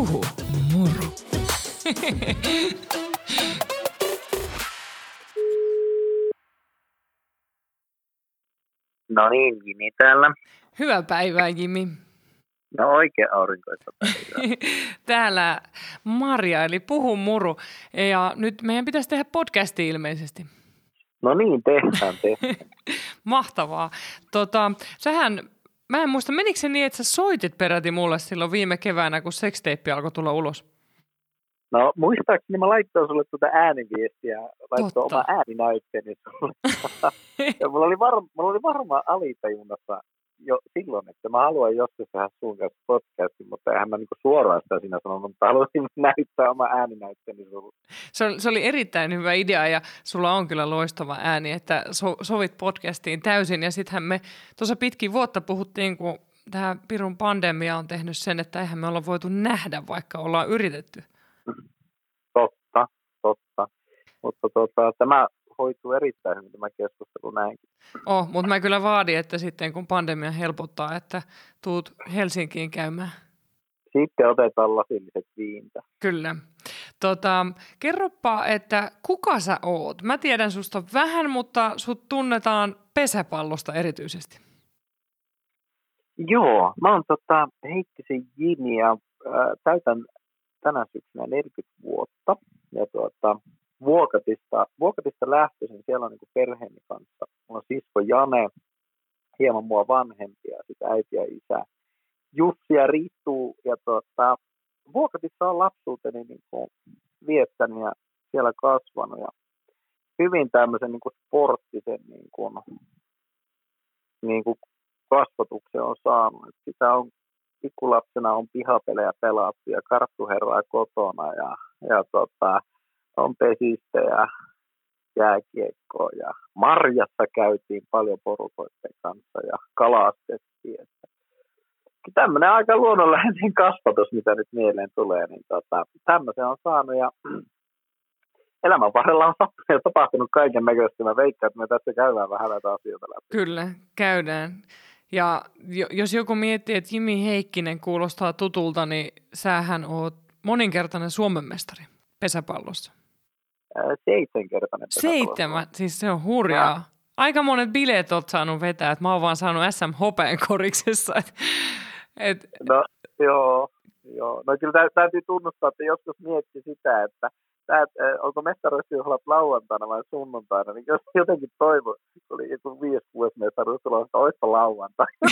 Puhu moro. No niin, Jimi täällä. Hyvää päivää, Jimi. No oikein aurinkoista päivää. Täällä Maria, eli Puhu muru. Ja nyt meidän pitäisi tehdä podcasti ilmeisesti. No niin, tehdään, tehdään. Mahtavaa. Tota, sähän, mä en muista, menikö se niin, että sä soitit peräti mulle silloin viime keväänä, kun sexteippi alkoi tulla ulos? No muistaakseni mä laittoin sulle tuota ääniviestiä, laittoin oma ääninäytteeni sulle. ja mulla oli, var, mulla oli varmaan alitajunnassa jo silloin, että mä haluan joskus tehdä sun kanssa podcastin, mutta eihän mä niinku suoraan sitä siinä sanonut, mutta haluaisin näyttää oma ääninäytteeni sulle. Se oli, se oli erittäin hyvä idea ja sulla on kyllä loistava ääni, että so, sovit podcastiin täysin. Ja sittenhän me tuossa pitkin vuotta puhuttiin, kun tämä Pirun pandemia on tehnyt sen, että eihän me olla voitu nähdä, vaikka ollaan yritetty. Totta, totta. Mutta tota, tämä hoituu erittäin hyvin tämä keskustelu näinkin. Oh, mutta mä kyllä vaadin, että sitten kun pandemia helpottaa, että tuut Helsinkiin käymään. Sitten otetaan lasilliset viintä. Kyllä. Tota, kerropa, että kuka sä oot? Mä tiedän susta vähän, mutta sut tunnetaan pesäpallosta erityisesti. Joo, mä oon tota, Heikkisen Jimi ja äh, täytän tänä syksynä 40 vuotta. Ja tuota, Vuokatista, Vuokatista lähtöisin, siellä on niin perheeni kanssa. Mulla on sisko Jane, hieman mua vanhempia, sitten äiti ja isä. Jussi ja Ritu. Ja tuota, Vuokatissa on lapsuuteni niin kuin viettänyt ja siellä kasvanut. Ja hyvin tämmöisen niin kuin sporttisen niin kuin, niin kuin kasvatuksen on saanut. Et sitä on pikkulapsena on pihapelejä pelattu ja karttuherraa kotona ja, ja tota, on pesistä ja jääkiekkoa ja marjassa käytiin paljon porukoiden kanssa ja kalastettiin. Tämmöinen aika luonnonläheinen kasvatus, mitä nyt mieleen tulee, niin tota, tämmöisen on saanut ja elämän varrella on tapahtunut kaiken näköistä. Mä veikkaan, että me tässä käydään vähän näitä asioita läpi. Kyllä, käydään. Ja jo- jos joku miettii, että Jimi Heikkinen kuulostaa tutulta, niin sähän oot moninkertainen Suomen mestari pesäpallossa. Seitsemänkertainen. Seitsemän, siis se on hurjaa. Aika monet bileet oot saanut vetää, että mä oon vaan saanut SM Hopeen koriksessa. Et, et, No joo, joo. No kyllä tä- täytyy tunnustaa, että joskus mietti sitä, että tää, onko mestaruusjuhlat lauantaina vai sunnuntaina, niin jos jotenkin toivon, kun oli joku viisi kuusi mestaruusjuhlat, että oispa lauantai.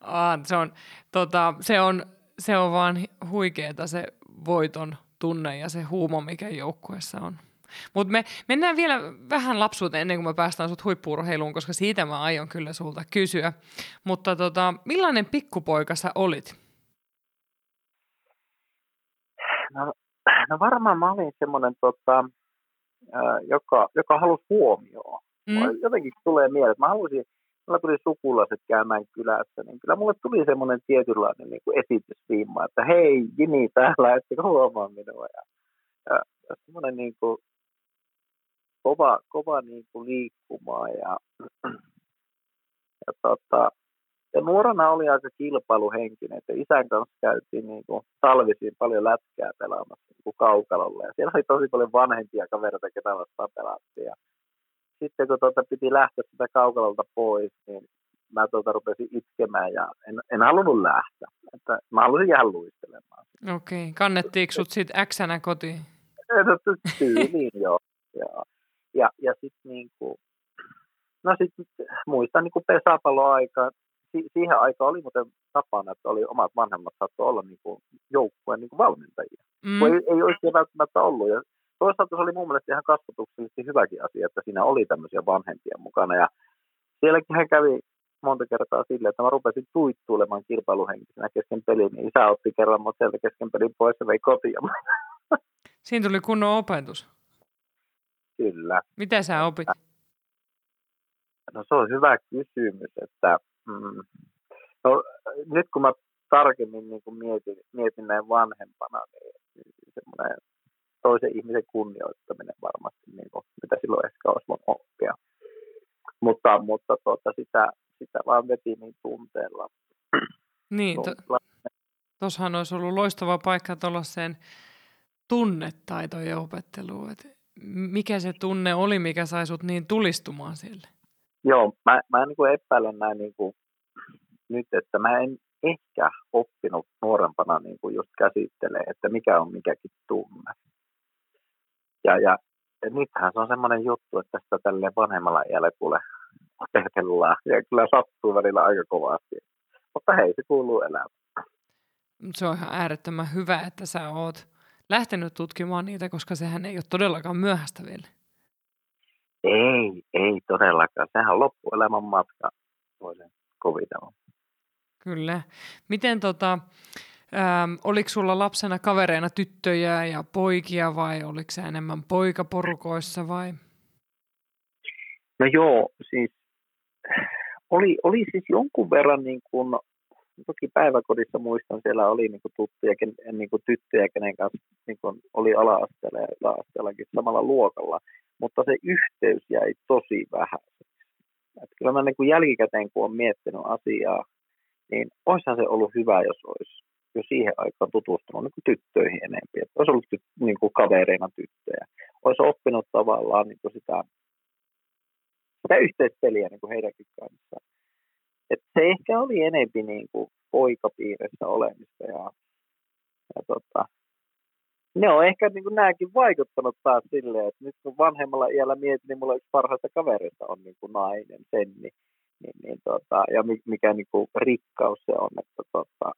Aa, se, on, tota, se, on, se on vaan huikeeta se voiton tunne ja se huumo, mikä joukkueessa on. Mutta me mennään vielä vähän lapsuuteen ennen kuin me päästään sut huippuurheiluun, koska siitä mä aion kyllä sulta kysyä. Mutta tota, millainen pikkupoika sä olit? No, no varmaan mä olin semmoinen, tota, joka, joka halusi huomioon. Mm. Jotenkin tulee mieleen, että mä halusin, mulla tuli sukulaiset käymään kylässä, niin kyllä mulle tuli semmoinen tietynlainen niin kuin esitysviima, että hei, Jimi täällä, ettekö huomaa minua. Ja, ja, ja semmoinen niin kuin, kova, kova niin kuin liikkumaan ja, ja tota, ja nuorena oli aika kilpailuhenkinen, että isän kanssa käytiin niin kuin talvisin paljon lätkää pelaamassa niin kuin kaukalolla. Ja siellä oli tosi paljon vanhempia kavereita, ketä vastaan pelattiin. Sitten kun tuota piti lähteä sitä kaukalolta pois, niin mä tuota rupesin itkemään ja en, en halunnut lähteä. Että mä halusin jäädä luistelemaan. Okei, okay. kannettiinko sut sit äksänä kotiin? No, tyyliin joo. joo. Ja, ja sitten niin kuin, no sitten muistan niin kuin si- siihen aikaan oli muuten tapana, että oli omat vanhemmat saattoi olla niin kuin joukkueen niin kuin valmentajia. Mm. Kun ei, ei oikein välttämättä ollut. Ja toisaalta se oli mun mielestä ihan kasvatuksellisesti hyväkin asia, että siinä oli tämmöisiä vanhempia mukana. Ja sielläkin hän kävi monta kertaa silleen, että mä rupesin tuittuilemaan kilpailuhenkisenä kesken pelin, niin isä otti kerran mut sieltä kesken pelin pois ja vei kotiin. Siinä tuli kunnon opetus. Kyllä. Mitä sä opit? No se on hyvä kysymys, että mm, no, nyt kun mä tarkemmin niin kun mietin, mietin näin vanhempana, niin semmoinen toisen ihmisen kunnioittaminen varmasti, niin kuin, mitä silloin ehkä olisi voinut oppia. Mutta, mutta tuota, sitä, sitä vaan veti niin tunteella. Niin, to. Tuossahan olisi ollut loistava paikka tuollaiseen tunnetaitojen opetteluun. Että mikä se tunne oli, mikä sai sut niin tulistumaan sille? Joo, mä, mä niin kuin epäilen näin niin kuin nyt, että mä en ehkä oppinut nuorempana niin kuin just käsittelee, että mikä on mikäkin tunne. Ja, ja nythän se on semmoinen juttu, että tästä tälle vanhemmalla iällä kuule opetellaan. Ja kyllä sattuu välillä aika kovasti. Mutta hei, se kuuluu elämään. Se on ihan äärettömän hyvä, että sä oot lähtenyt tutkimaan niitä, koska sehän ei ole todellakaan myöhäistä vielä. Ei, ei todellakaan. Sehän on loppuelämän matka, voisin kovitella. Kyllä. Miten tota, ähm, oliko sulla lapsena kavereina tyttöjä ja poikia vai oliko se enemmän poikaporukoissa vai? No joo, siis oli, oli siis jonkun verran niin kuin toki päiväkodissa muistan, siellä oli niin kuin tuttuja, niin kuin tyttöjä, kenen kanssa niin kuin oli ala-asteella ja yläasteellakin samalla luokalla, mutta se yhteys jäi tosi vähän. Että kyllä mä niin kuin jälkikäteen, kun olen miettinyt asiaa, niin olisihan se ollut hyvä, jos olisi jo siihen aikaan tutustunut niin kuin tyttöihin enemmän. Että olisi ollut tyt, niin kuin kavereina tyttöjä. Olisi oppinut tavallaan niin kuin sitä, sitä yhteispeliä niin kuin heidänkin kanssaan. Et se ehkä oli enempi niin kuin poikapiirissä olemista ja, ja tota, ne on ehkä niin kuin nämäkin vaikuttanut taas silleen, että nyt kun vanhemmalla iällä mietin, niin mulla yksi parhaista kavereista on niin kuin nainen, Senni, niin, niin tota, ja mikä niin kuin rikkaus se on, että tota,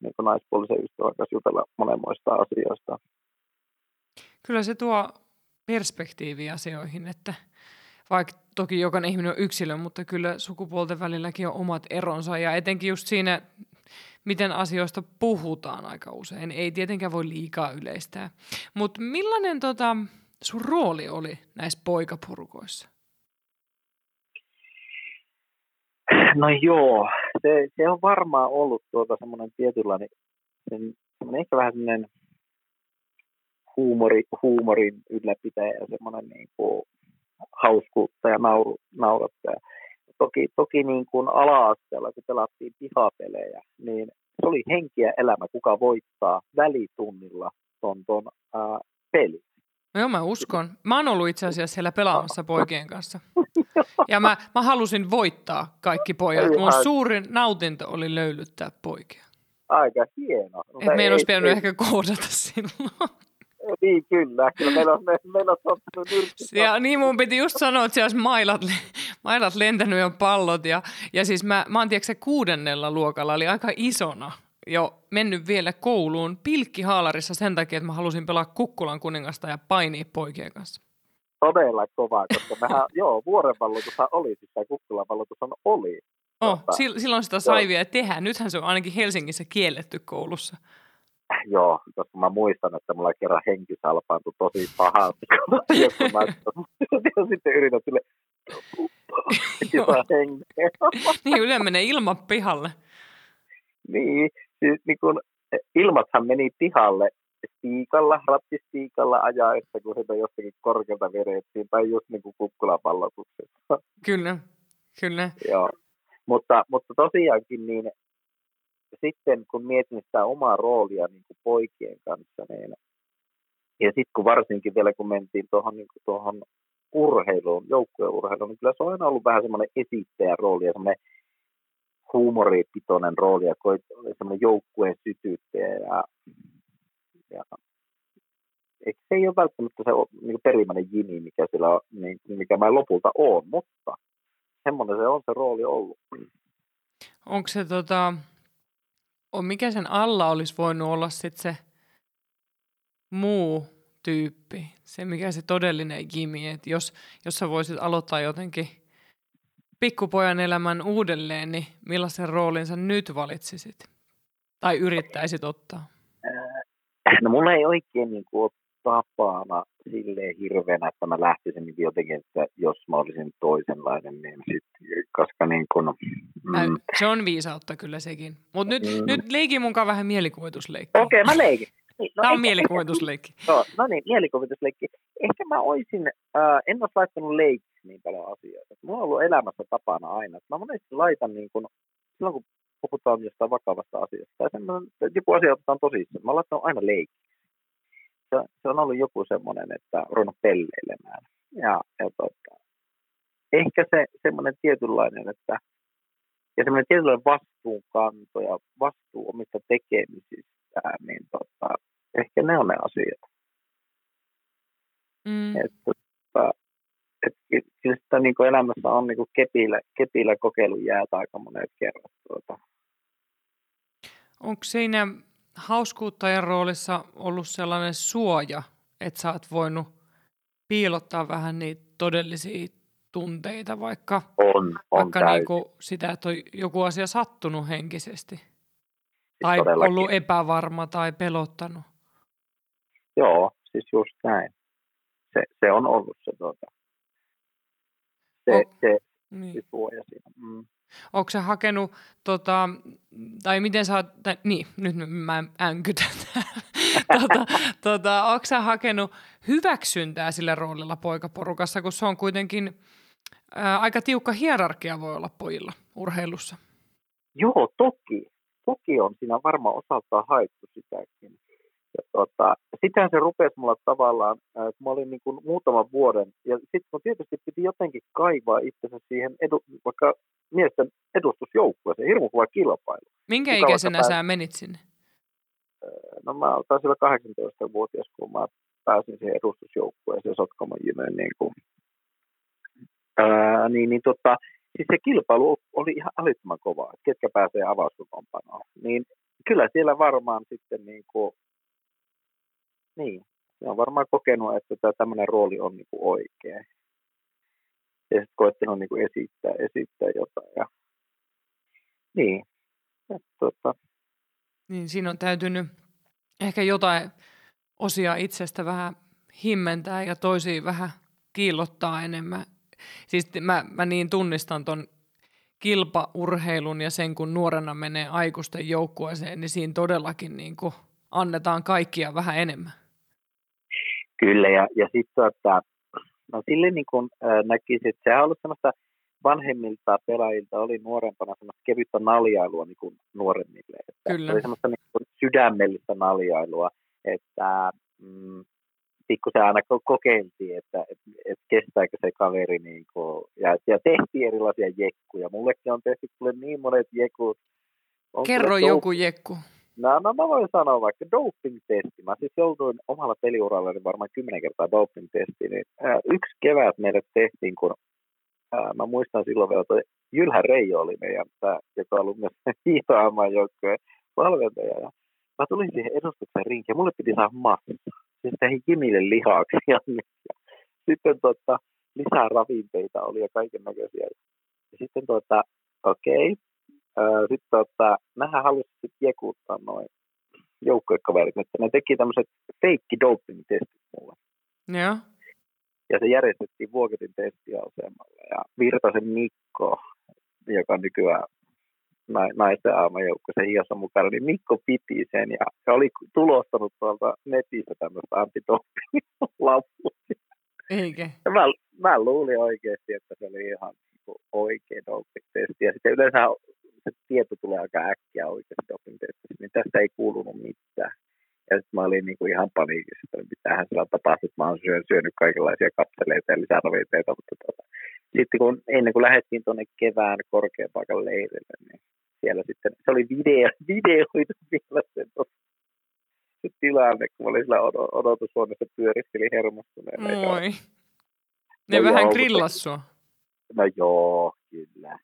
niin kuin naispuolisen ystävän kanssa jutella monenmoista asioista. Kyllä se tuo perspektiivi asioihin, että vaikka toki jokainen ihminen on yksilö, mutta kyllä sukupuolten välilläkin on omat eronsa ja etenkin just siinä, miten asioista puhutaan aika usein. Ei tietenkään voi liikaa yleistää. Mutta millainen tota, sun rooli oli näissä poikapurukoissa? No joo, se, se on varmaan ollut tuota semmoinen tietynlainen, sen, semmoinen ehkä vähän semmoinen huumori, huumorin ylläpitäjä ja semmoinen niin kuin hauskuutta ja nauru, naurattaja. Toki, toki niin kuin ala-asteella, kun pelattiin pihapelejä, niin se oli henkiä elämä, kuka voittaa välitunnilla ton, ton ää, peli. No joo, mä uskon. Mä oon ollut itse asiassa siellä pelaamassa poikien kanssa. Ja mä, mä halusin voittaa kaikki pojat. Mun suurin nautinto oli löylyttää poikia. Aika hieno. Et meidän olisi pitänyt ehkä koodata silloin. Niin, kyllä. Kyllä meillä on, me, meillä on tottunut Ja niin mun piti just sanoa, että siellä mailat, mailat lentänyt jo pallot. Ja, ja siis mä, mä oon tiedätkö, kuudennella luokalla, oli aika isona jo mennyt vielä kouluun pilkkihaalarissa sen takia, että mä halusin pelaa Kukkulan kuningasta ja painia poikien kanssa. Todella kovaa, koska mehän, joo, vuorenvallotushan oli, siis tämä Kukkulan vallotushan oli. Oh, silloin sitä sai vielä tehdä. Nythän se on ainakin Helsingissä kielletty koulussa joo, koska mä muistan, että mulla kerran henki salpaantui tosi pahasti, kun mä sitten yritän sille niin, yleensä menee ilman pihalle. niin, siis niin kun, ilmathan meni pihalle stiikalla, rattistiikalla ajaessa, kun sitä jostakin korkealta vedettiin, tai just niin kuin kukkulapallotuksessa. Kyllä, kyllä. Joo. Mutta, mutta tosiaankin niin sitten kun mietin sitä omaa roolia niin kuin poikien kanssa, niin, ja sitten kun varsinkin vielä kun mentiin tuohon niin tuohon urheiluun, joukkueurheiluun, niin kyllä se on aina ollut vähän semmoinen esittäjän rooli ja semmoinen huumoripitoinen rooli ja semmoinen joukkueen sytyttäjä ja, ja se ei ole välttämättä se niin perimmäinen jini, mikä, siellä on, niin, mikä mä lopulta oon, mutta semmoinen se on se rooli ollut. Onko se tota, on, mikä sen alla olisi voinut olla sitten se muu tyyppi, se mikä se todellinen Jimmy, että jos, jos sä voisit aloittaa jotenkin pikkupojan elämän uudelleen, niin millaisen roolin sä nyt valitsisit? Tai yrittäisit ottaa? No mulla ei oikein niin kuin, tapana silleen hirveänä, että mä lähtisin niin jotenkin, että jos mä olisin toisenlainen, niin sit, koska niin kun, mm. Se on viisautta kyllä sekin. Mutta nyt, mm. nyt leiki munkaan vähän mielikuvitusleikki. Okei, okay, mä leikin. Niin, no Tämä on mielikuvitusleikki. no, no niin, mielikuvitusleikki. Ehkä mä olisin, äh, en ole laittanut leikkiä niin paljon asioita. Mulla on ollut elämässä tapana aina. Mä monesti laitan niin kun, silloin kun puhutaan jostain vakavasta asiasta. Tai semmoinen, joku asia otetaan tosissaan. Mä laittanut aina leikki. Se, se, on ollut joku semmoinen, että ruvennut pelleilemään. Ja, ja tota, ehkä se semmoinen tietynlainen, että ja semmoinen tietynlainen vastuunkanto ja vastuu omista tekemisistä, niin tota, ehkä ne on ne asiat. Mm. Et, et, kyllä sitä niin kuin elämässä on niin kuin kepillä, kepillä kokeilu jäätä aika monet kerrat. Tuota. Onko siinä hauskuuttajan roolissa ollut sellainen suoja, että sä oot voinut piilottaa vähän niitä todellisia tunteita, vaikka, on, on vaikka niinku sitä, että on joku asia sattunut henkisesti? Siis tai todellakin. ollut epävarma tai pelottanut? Joo, siis just näin. Se, se on ollut se, tuota, se, o, se, niin. suoja siinä. Mm. Onko se hakenut, tota, tai miten sä oot, tai, niin, nyt mä änkytän tota, tota, onko sä hakenut hyväksyntää sillä roolilla poikaporukassa, kun se on kuitenkin ää, aika tiukka hierarkia voi olla pojilla urheilussa? Joo, toki. Toki on siinä varmaan osaltaan haettu sitäkin. Ja tota, sitähän se rupesi mulla tavallaan, että mä olin niin kuin muutaman vuoden, ja sitten mun tietysti piti jotenkin kaivaa itsensä siihen, edu, vaikka miesten edustusjoukkueeseen, hirmu kova kilpailu. Minkä Kuka ikäisenä sä menit sinne? No mä taisin olla 18-vuotias, kun mä pääsin siihen edustusjoukkueeseen Sotkamon Jymeen niin kuin, ää, niin, niin tota, siis se kilpailu oli ihan älyttömän kovaa, ketkä pääsee avauskokoonpanoon. Niin kyllä siellä varmaan sitten niin kuin, niin, se on varmaan kokenut, että tämä tämmöinen rooli on niin kuin oikea. Ja sitten koettanut niin kuin esittää, esittää jotain. Ja, niin, että, tota, niin siinä on täytynyt ehkä jotain osia itsestä vähän himmentää ja toisia vähän kiillottaa enemmän. Siis mä, mä niin tunnistan ton kilpaurheilun ja sen, kun nuorena menee aikuisten joukkueeseen, niin siinä todellakin niin kuin annetaan kaikkia vähän enemmän. Kyllä, ja, ja sitten että no sille niin kuin, äh, näkisin, että sehän on ollut sellaista vanhemmilta pelaajilta oli nuorempana semmoista kevyttä naljailua niin kuin nuoremmille. Että Kyllä. Se oli semmoista niin kuin sydämellistä naljailua, että mm, pikkusen aina kokeiltiin, että et, et kestääkö se kaveri. Niin kuin, ja, ja tehtiin erilaisia jekkuja. Mullekin on tehty kyllä niin monet jekut. On Kerro joku jekku. No, no mä voin sanoa vaikka doping-testi. Mä siis jouduin omalla peliurallani varmaan kymmenen kertaa doping-testiin. Niin, yksi kevät meille tehtiin, kun ää, mä muistan silloin vielä, että Jylhä Reijo oli meidän, tää, joka on ollut myös hiihtoamaan joukkojen valmentaja. Ja mä tulin siihen edustuksen rinkiin mulle piti saada massa. Siis tähän Jimille lihaksi. Ja sitten tota, lisää ravinteita oli ja kaiken näköisiä. Ja sitten tota, okei, okay. Sitten tota, mähän halusin sitten jekuttaa noin joukkuekaverit, että ne teki tämmöiset fake doping testit mulle. Joo ja se järjestettiin Vuoketin testiasemalla. Ja Virtasen Mikko, joka nykyään naisten se hiossa mukana, niin Mikko piti sen ja se oli tulostanut tuolta netistä tämmöistä antidoping-lappua. Eikä. Ja mä, mä, luulin oikeasti, että se oli ihan niinku oikein doping-testi. Ja sitten yleensä se tieto tulee aika äkkiä oikeasti doping-testissä, niin tästä ei kuulunut mitään. Ja sitten mä olin niinku ihan paniikissa, että mitähän sillä tapahtuu, että mä oon syönyt, syönyt kaikenlaisia kapseleita ja lisäravinteita, mutta tota, sitten kun, ennen kuin lähdettiin tuonne kevään korkean paikan leirille, niin siellä sitten, se oli video, videoitu vielä sen se tilanne, kun mä olin sillä odotushuoneessa pyöriskelin hermostuneena. Moi. Ne no vähän grillas sua. No joo, kyllä.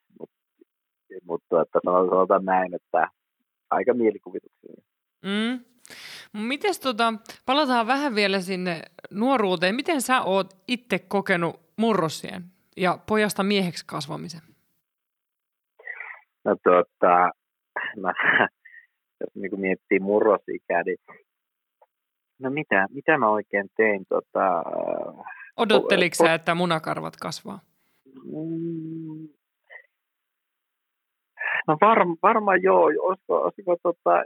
Mutta mut, että sanotaan näin, että aika mielikuvituksellinen. Mm. Mites tota, palataan vähän vielä sinne nuoruuteen. Miten sä oot itse kokenut murrosien ja pojasta mieheksi kasvamisen? No tota, mä, jos niin miettii murrosikää, niin no mitä, mitä mä oikein tein? Tota, Odotteliko sä, että munakarvat kasvaa? Mm, no varmaan varma joo. Olisiko, olisiko tota,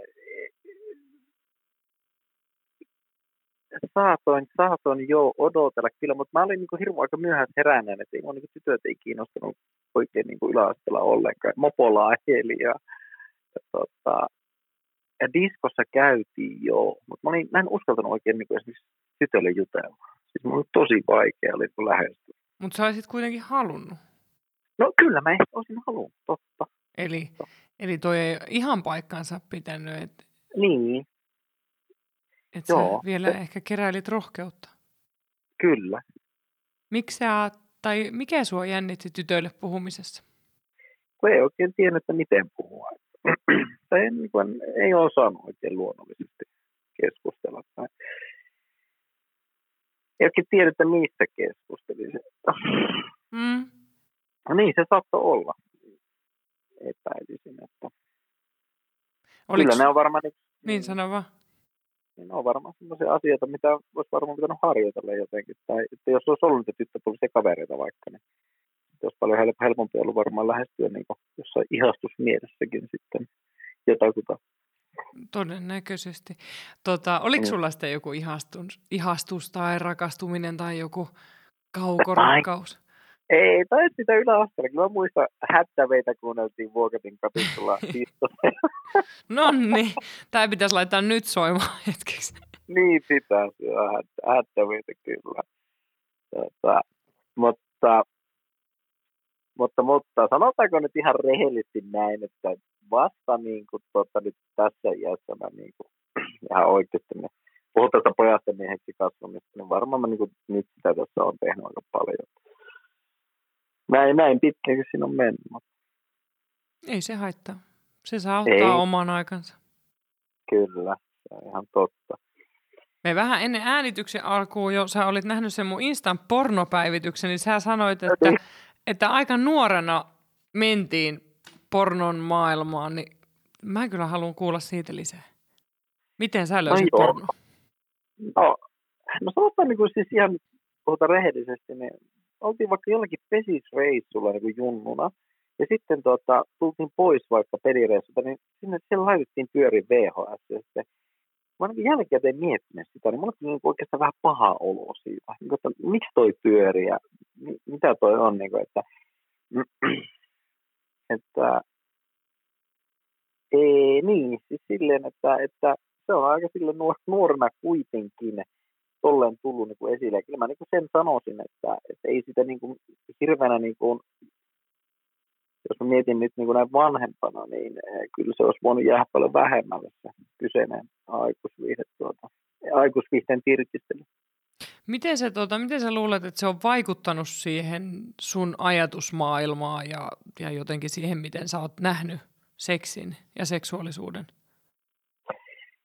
saatoin, saatoin jo odotella kyllä, mutta mä olin niin hirveän aika myöhässä heränneen, että ei mun niin tytöt ei kiinnostanut oikein niin yläasteella ollenkaan. Mopolla ajeli ja Ja, tota, ja diskossa käytiin joo, mutta mä, olin, mä en uskaltanut oikein niin kuin esimerkiksi tytölle jutella. Siis mulla oli tosi vaikea oli kun lähestyä. Mutta sä olisit kuitenkin halunnut. No kyllä mä ehkä olisin halunnut, totta. Eli, eli toi ei ihan paikkaansa pitänyt, että Niin, et sä Joo, vielä se- ehkä keräilit rohkeutta. kyllä. Miksi sä, tai mikä sua jännitti tytöille puhumisessa? Kun ei oikein tiennyt, että miten puhua. tai en, niin kuin, ei ole osannut oikein luonnollisesti keskustella. Tai ei oikein tiedä, että mistä keskustelisi. Mm. No niin, se saattoi olla. Epäilisin, että Oliks, kyllä ne on varmaan, Niin sano vaan. niin ne on varmaan sellaisia asioita, mitä olisi varmaan pitänyt harjoitella jotenkin. Tai että jos olisi ollut niitä tyttöpuolisia kavereita vaikka, niin olisi paljon hel- helpompi ollut varmaan lähestyä niin kuin jossain ihastusmielessäkin sitten jotakuta. Todennäköisesti. Tota, oliko Mm. sulla sitten joku ihastus, ihastus tai rakastuminen tai joku kaukorakkaus? Ei, tai sitä yläasteella. Kyllä mä muistan hättäveitä kuunneltiin Vuokatin katistulla pistossa. No niin, tämä pitäisi laittaa nyt soimaan hetkeksi. niin pitää hättä, hättäveitä kyllä. Tota, mutta, mutta, mutta sanotaanko nyt ihan rehellisesti näin, että vasta niin kuin, tota, nyt tässä iässä mä niin kuin, ihan oikeasti niin, puhutaan tästä pojasta mieheksi kasvamista, niin varmaan mä niin kuin, nyt sitä tässä on tehnyt aika paljon. Näin, näin pitkäänkin siinä on mennyt. Ei se haittaa. Se saa ottaa Ei. oman aikansa. Kyllä, se on ihan totta. Me vähän ennen äänityksen alkuun jo, sä olit nähnyt sen mun Instan pornopäivityksen, niin sä sanoit, että, että aika nuorena mentiin pornon maailmaan, niin mä kyllä haluan kuulla siitä lisää. Miten sä löysit joo. porno? No, no sanotaan niin kuin siis ihan puhutaan rehellisesti, niin oltiin vaikka jollakin pesisreissulla niin kuin junnuna, ja sitten tota, tultiin pois vaikka pelireissulta, niin sinne siellä laitettiin pyörin VHS, ja sitten mä niin jälkikäteen miettinyt sitä, niin mulla tuli niin oikeastaan vähän paha olo siitä, niin että miksi toi pyöri ja mi- mitä toi on, niin kuin, että, että ei, niin, siis silleen, että, että se on aika sille nuor, nuorena kuitenkin tolleen tullut niin kuin esille. Ja kyllä mä niin kuin sen sanoisin, että, että ei sitä niin kuin hirveänä, niin kuin, jos mä mietin nyt niin kuin näin vanhempana, niin eh, kyllä se olisi voinut jäädä paljon vähemmälle se kyseinen aikuisviihde, tuota, aikuisviihteen tirkistely. Miten, se, tuota, miten sä luulet, että se on vaikuttanut siihen sun ajatusmaailmaan ja, ja jotenkin siihen, miten sä oot nähnyt seksin ja seksuaalisuuden?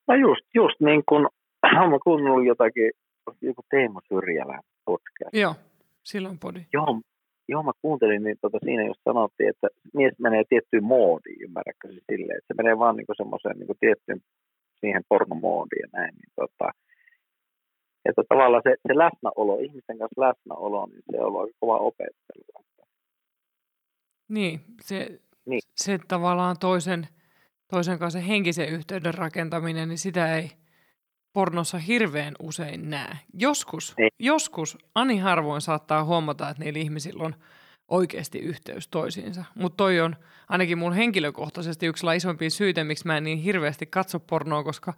No just, just niin kuin, mä kuunnellut jotakin, joku Teemu Syrjälä podcast. Joo, silloin podi. Joo, joo, mä kuuntelin, niin tota, siinä just sanottiin, että mies menee tiettyyn moodiin, ymmärrätkö se silleen, että se menee vaan niin semmoiseen niin tiettyyn siihen pornomoodiin ja näin. Niin, tota, että tavallaan se, se läsnäolo, ihmisten kanssa läsnäolo, niin se on ollut aika kova opettelu. Niin, se, Niin. se tavallaan toisen, toisen kanssa henkisen yhteyden rakentaminen, niin sitä ei pornossa hirveän usein näe. Joskus, Ei. joskus, ani harvoin saattaa huomata, että niillä ihmisillä on oikeasti yhteys toisiinsa. Mutta toi on ainakin mun henkilökohtaisesti yksi isompia syitä, miksi mä en niin hirveästi katso pornoa, koska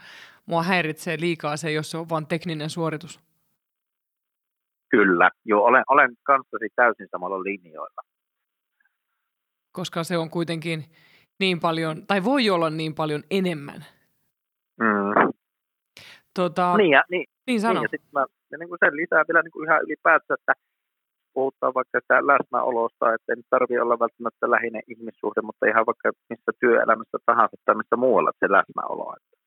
mua häiritsee liikaa se, jos se on vain tekninen suoritus. Kyllä, joo, olen, olen kanssasi täysin samalla linjoilla. Koska se on kuitenkin niin paljon, tai voi olla niin paljon enemmän. Mm. Tota, Niin, ja, niin, niin sano. Niin, ja sitten mä ja niin kuin sen lisää vielä niin kuin ihan ylipäätään, että puhutaan vaikka sitä läsnäolosta, että ei nyt tarvitse olla välttämättä lähinnä ihmissuhde, mutta ihan vaikka missä työelämässä tahansa tai missä muualla se läsnäolo. Että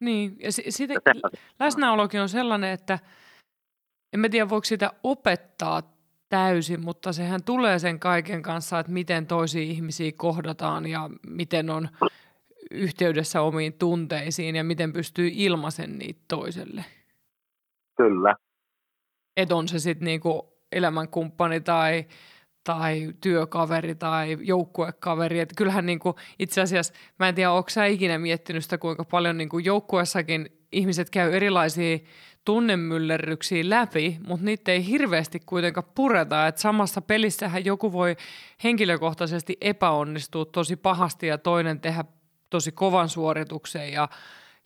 Niin, ja si- siitä, läsnäolokin on sellainen, että en mä tiedä voiko sitä opettaa täysin, mutta sehän tulee sen kaiken kanssa, että miten toisia ihmisiä kohdataan ja miten on yhteydessä omiin tunteisiin ja miten pystyy ilmaisen niitä toiselle. Kyllä, Että on se sitten niinku elämänkumppani tai, tai työkaveri tai joukkuekaveri. Et kyllähän niinku, itse asiassa, mä en tiedä, onko sä ikinä miettinyt sitä, kuinka paljon niinku joukkueessakin ihmiset käy erilaisia tunnemyllerryksiä läpi, mutta niitä ei hirveästi kuitenkaan pureta. Et samassa pelissähän joku voi henkilökohtaisesti epäonnistua tosi pahasti ja toinen tehdä tosi kovan suorituksen ja,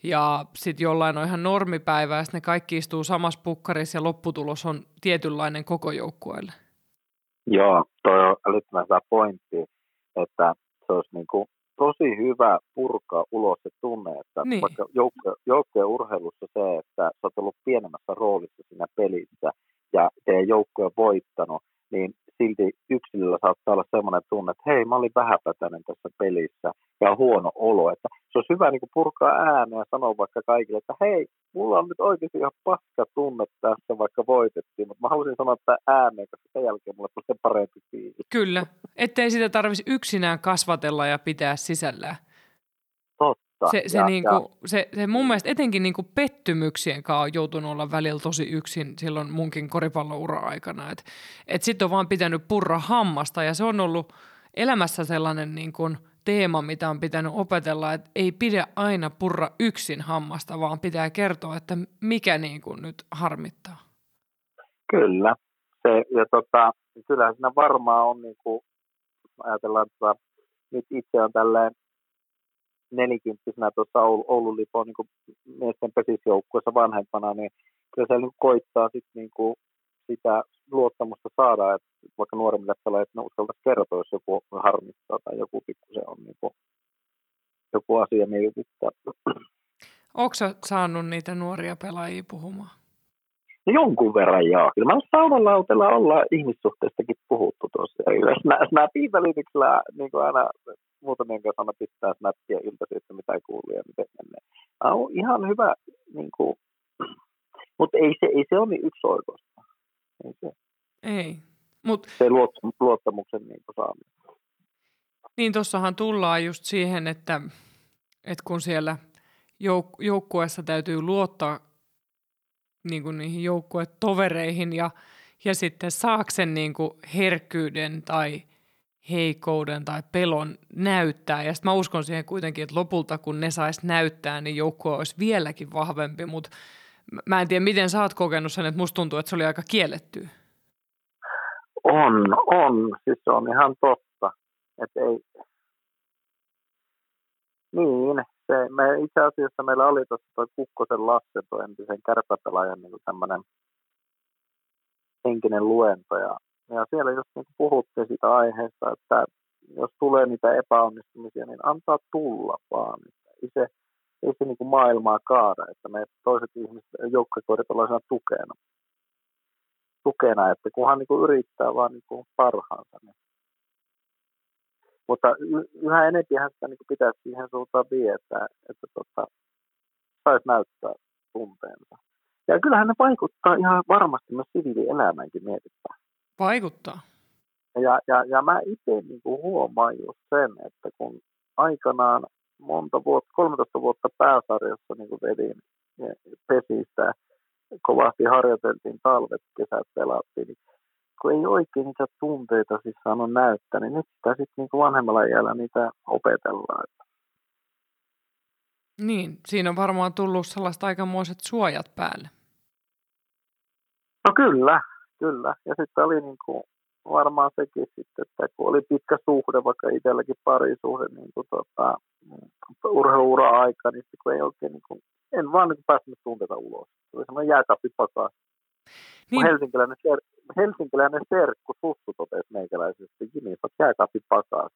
ja sitten jollain on ihan normipäivä ja ne kaikki istuu samassa pukkarissa ja lopputulos on tietynlainen koko joukkueelle. Joo, toi on älyttömän hyvä pointti, että se olisi niin kuin tosi hyvä purkaa ulos se tunne, että niin. vaikka joukkojen urheilussa se, että sä oot ollut pienemmässä roolissa siinä pelissä ja teidän joukkue on voittanut, niin silti yksilöllä saattaa olla sellainen tunne, että hei, mä olin vähäpätäinen tässä pelissä ja on huono olo. Että se olisi hyvä niin purkaa ääneen ja sanoa vaikka kaikille, että hei, mulla on nyt oikeasti ihan paska tunne tässä, vaikka voitettiin, mutta mä haluaisin sanoa että ääneen, koska sen jälkeen mulle tulee parempi fiilis. Kyllä, ettei sitä tarvitsisi yksinään kasvatella ja pitää sisällään. Se, se, ja, niinku, ja... se, se mun mielestä etenkin niinku pettymyksien kanssa on joutunut olla välillä tosi yksin silloin munkin koripalloura-aikana. Että et sitten on vaan pitänyt purra hammasta ja se on ollut elämässä sellainen niin kuin teema, mitä on pitänyt opetella, että ei pidä aina purra yksin hammasta, vaan pitää kertoa, että mikä niin kuin nyt harmittaa. Kyllä. Se, ja tota, kyllähän siinä varmaan on, niin kuin, ajatellaan, että nyt itse on tälleen nelikymppisenä tuossa Oulu, Oulun Lipon niin miesten pesisjoukkueessa vanhempana, niin kyllä se niin koittaa sit, niin kuin sitä luottamusta saada, että vaikka nuoremmille pelaajille, ne uskaltaisi kertoa, jos joku harmittaa tai joku pikkusen on niin kuin, joku asia mietittää. Onko saanut niitä nuoria pelaajia puhumaan? No jonkun verran joo. Kyllä mä saunalautella ollaan ihmissuhteistakin puhuttu tuossa. Snapin-välityksellä niin kuin aina muutamien kanssa aina pistää snappia iltaisin, että mitä kuuluu ja miten menee. On ihan hyvä, niin kuin, mutta ei se, ei se ole niin yksi oikeasta. Ei se. Ei. Mut... Se luottamuksen niin saaminen. Niin tuossahan tullaan just siihen, että, että kun siellä jouk- joukkueessa täytyy luottaa niin kuin niihin joukkuetovereihin ja, ja sitten saaksen niin kuin herkkyyden tai heikouden tai pelon näyttää. Ja sitten mä uskon siihen kuitenkin, että lopulta kun ne sais näyttää, niin joukkue olisi vieläkin vahvempi, mutta mä en tiedä, miten sä oot kokenut sen, että musta tuntuu, että se oli aika kielletty. On, on. Siis se on ihan totta. Että ei... Niin, se, me itse asiassa meillä oli tuossa tuo Kukkosen Lasse, tuo entisen kärpäpelaajan niin tämmöinen henkinen luento. Ja, ja siellä just niin puhuttiin siitä aiheesta, että jos tulee niitä epäonnistumisia, niin antaa tulla vaan. Ei se, ei se niin kuin maailmaa kaada, että me toiset ihmiset joukkokoidat ollaan tukena. tukena, että kunhan niin kuin yrittää vaan niin kuin parhaansa. Niin mutta yhä enemmän sitä niin pitää siihen suuntaan viedä, että tota, saisi näyttää tunteensa. Ja kyllähän ne vaikuttaa ihan varmasti myös siviilielämäänkin mietitään. Vaikuttaa. Ja, ja, ja mä itse niin huomaan just sen, että kun aikanaan monta vuotta, 13 vuotta pääsarjassa niin vedin pesistä, kovasti harjoiteltiin talvet, kesät pelattiin, niin kun ei oikein niitä tunteita siis saanut näyttää, niin nyt sitä sitten niin vanhemmalla iällä niitä opetellaan. Niin, siinä on varmaan tullut sellaista aikamoiset suojat päälle. No kyllä, kyllä. Ja sitten oli niin kuin varmaan sekin sitten, että kun oli pitkä suhde, vaikka itselläkin parisuhde niin kuin tota, urheiluura aika, niin kun ei oikein, niin kuin, en vaan niin päässyt tunteita ulos. Se oli semmoinen jääkaappipakas. Niin. Helsinkiläinen, helsinkiläinen serkku Sussu totesi meikäläisesti, Jimi, sä jääkaappi pakas.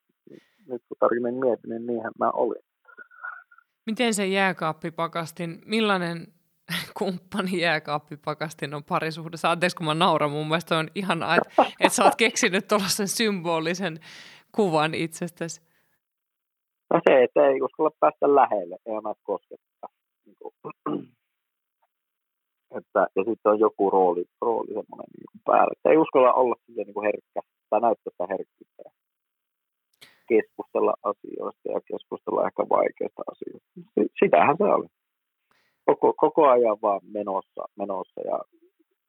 Nyt kun tarkemmin mietin, niin niinhän mä olin. Miten se jääkaappipakastin, millainen kumppani jääkaappipakastin on parisuhdessa? Anteeksi, kun mä nauran, mun mielestä on ihanaa, että, että sä oot keksinyt tuollaisen symbolisen kuvan itsestäsi. No se, että ei uskalla päästä lähelle, ei ole koskettaa. Niin että, ja sitten on joku rooli, rooli semmoinen niin päällä. Että ei uskalla olla silleen niin kuin herkkä tai näyttää sitä herkkyyttä. Keskustella asioista ja keskustella ehkä vaikeista asioista. Sitähän se oli. Koko, koko ajan vaan menossa, menossa ja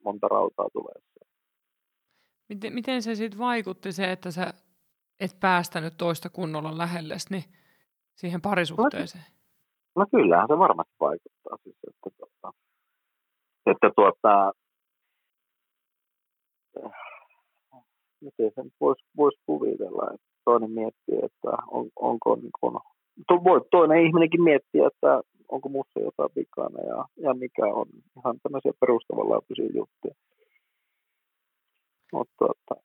monta rautaa tulee. Miten, miten se sitten vaikutti se, että sä et päästänyt toista kunnolla lähelle niin siihen parisuhteeseen? No, no kyllähän se varmasti vaikuttaa. Siis, että, tota, että tuota, miten sen voisi vois kuvitella, että toinen miettii, että on, onko niin kuin, to, voi toinen ihminenkin miettiä, että onko musta jotain vikana ja, ja mikä on ihan tämmöisiä perustavanlaatuisia juttuja. Mutta tuota,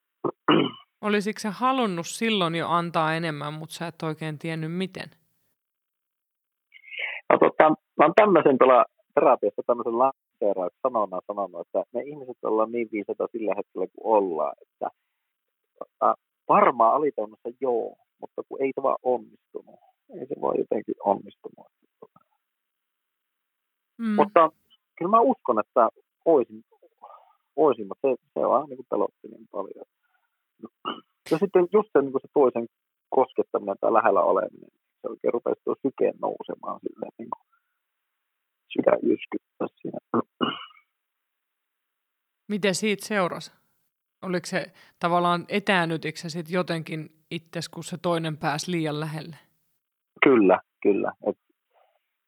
Olisiko se halunnut silloin jo antaa enemmän, mutta sä et oikein tiennyt miten? No tota, mä oon tämmöisen tuolla terapiassa tämmöisen lanseerauksen sanona sanonut, että me ihmiset ollaan niin viisaita sillä hetkellä kuin ollaan, että varmaan alitajunnossa joo, mutta kun ei se vaan onnistunut. Ei se vaan jotenkin onnistunut. Mm. Mutta kyllä mä uskon, että voisin, voisin mutta se, se on niin kuin pelotti niin paljon. Ja sitten just se, niin se toisen koskettaminen tai lähellä oleminen, se oikein rupesi tuo sykeen nousemaan silleen, niin kuin sydän jyskyttää siinä. Miten siitä seurasi? Oliko se tavallaan etäännytikö se sitten jotenkin itses, kun se toinen pääsi liian lähelle? Kyllä, kyllä. Et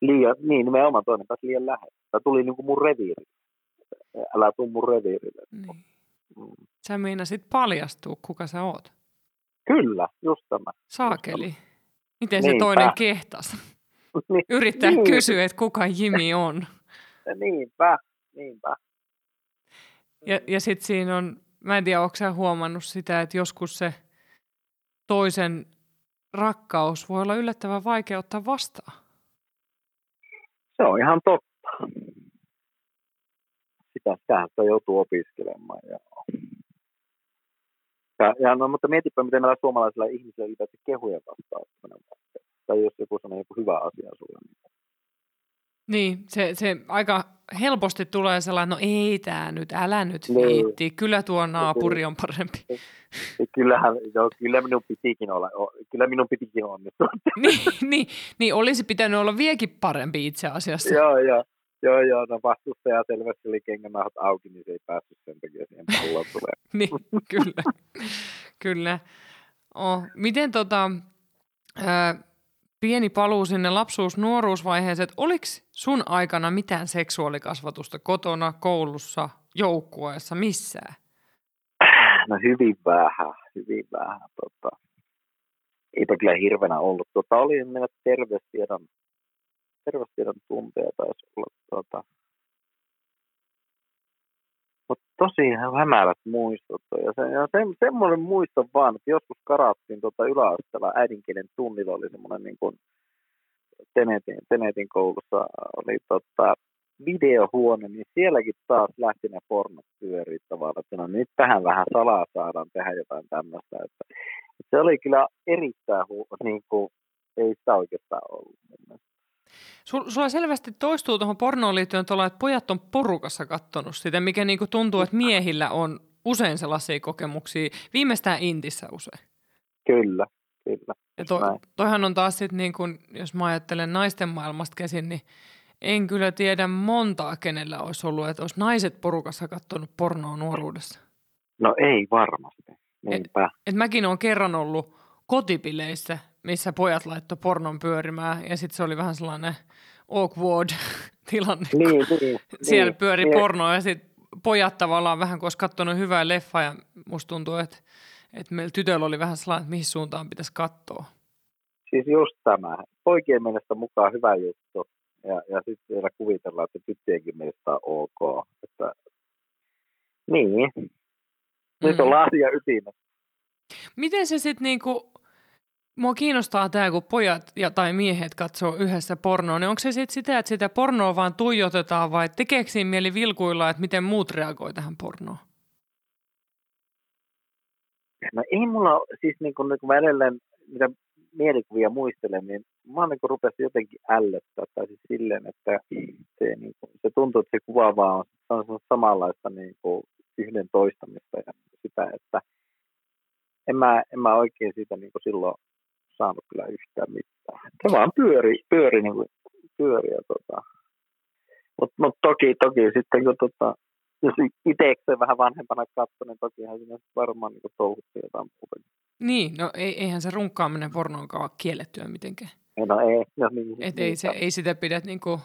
liian, niin, nimenomaan toinen pääsi liian lähelle. Tämä tuli niin kuin mun reviiri. Älä tuu mun reviirille. Niin. Mm. Sä meinasit paljastua, kuka sä oot. Kyllä, just tämä. Saakeli. Miten Niinpä. se toinen kehtas? Niin, Yrittää niin. kysyä, että kuka Jimi on. Niinpä, niinpä. Ja, ja sitten siinä on, mä en tiedä, onko sä huomannut sitä, että joskus se toisen rakkaus voi olla yllättävän vaikea ottaa vastaan. Se on ihan totta. Sitä, sitä joutuu opiskelemaan. Ja ja, ja no, mutta mietipä, miten näillä suomalaisilla ihmisillä ylipäätään kehuja vastaan. Tai jos joku sanoo joku hyvä asia sulle. Niin, se, se aika helposti tulee sellainen, no ei tämä nyt, älä nyt niin. viitti, kyllä tuo naapuri on parempi. Kyllähän, joo, kyllä minun pitikin olla, kyllä minun pitikin onnistua. niin, niin, niin, olisi pitänyt olla vieläkin parempi itse asiassa. joo, joo. Joo, joo, no vastustaja selvästi oli kengänahot auki, niin se ei päässyt sen takia siihen palloon tulee. niin, kyllä, kyllä. Oh, miten tota, ää, pieni paluu sinne lapsuus-nuoruusvaiheeseen, että oliko sun aikana mitään seksuaalikasvatusta kotona, koulussa, joukkueessa, missään? No hyvin vähän, hyvin vähän. Tota, eipä kyllä hirveänä ollut. Tota, oli meillä terveystiedon terveystiedon tunteja taisi olla. Tuota. Mutta tosi hämärät muistot. Ja, se, ja se, semmoinen muisto vaan, että joskus karattiin tuota yläasteella äidinkielen tunnilla oli semmoinen niin kuin Tenetin, Tenetin koulussa oli tota, videohuone, niin sielläkin taas lähti ne pornot pyörii tavallaan, että no nyt tähän vähän salaa saadaan tehdä jotain tämmöistä. Että, että se oli kyllä erittäin, hu, niin kuin, ei sitä oikeastaan ollut. Sulla selvästi toistuu tuohon pornoon liittyen tuolla, että pojat on porukassa kattonut sitä, mikä niinku tuntuu, että miehillä on usein sellaisia kokemuksia, viimeistään Intissä usein. Kyllä, kyllä. Ja to, toihan on taas sitten, niin kun, jos mä ajattelen naisten maailmasta käsin, niin en kyllä tiedä montaa, kenellä olisi ollut, että olisi naiset porukassa kattonut pornoa nuoruudessa. No ei varmasti, niinpä. Et, et mäkin olen kerran ollut kotipileissä missä pojat laittoi pornon pyörimään ja sitten se oli vähän sellainen awkward tilanne. Niin, niin, siellä niin, pyöri niin. porno ja sitten pojat tavallaan vähän, kun olisi katsonut hyvää leffaa ja musta tuntuu, että, että meillä tytöllä oli vähän sellainen, että mihin suuntaan pitäisi katsoa. Siis just tämä. Poikien mielestä mukaan hyvä juttu ja, ja sitten vielä kuvitellaan, että tyttöjenkin mielestä on ok. Että, niin. Nyt mm. ollaan asia ytimessä. Miten se sitten niinku, Mua kiinnostaa tämä, kun pojat ja, tai miehet katsoo yhdessä pornoa, niin onko se sitten sitä, että sitä pornoa vaan tuijotetaan vai tekeekö siinä mieli vilkuilla, että miten muut reagoi tähän pornoon? No ei mulla, siis niin kun, niin kun mä edelleen mitä mielikuvia muistelen, niin mä niin rupesin jotenkin ällöttää, tai siis silleen, että se, niin kuin, se tuntuu, että se kuva vaan on, se on samanlaista niin kuin yhden toistamista ja sitä, että en mä, en mä oikein siitä niin kuin silloin saanut kyllä yhtään mitään. Se vaan pyöri, pyöri niin kuin pyöri. tota. Mutta mut toki, toki sitten kun tota, jos itsekseen vähän vanhempana katsoi, niin tokihan siinä varmaan niin touhuttiin jotain muuta. Niin, no ei, eihän se runkkaaminen pornoonkaan kiellettyä mitenkään. No ei, no niin. Et niin, ei, se, ei sitä pidä niin kuin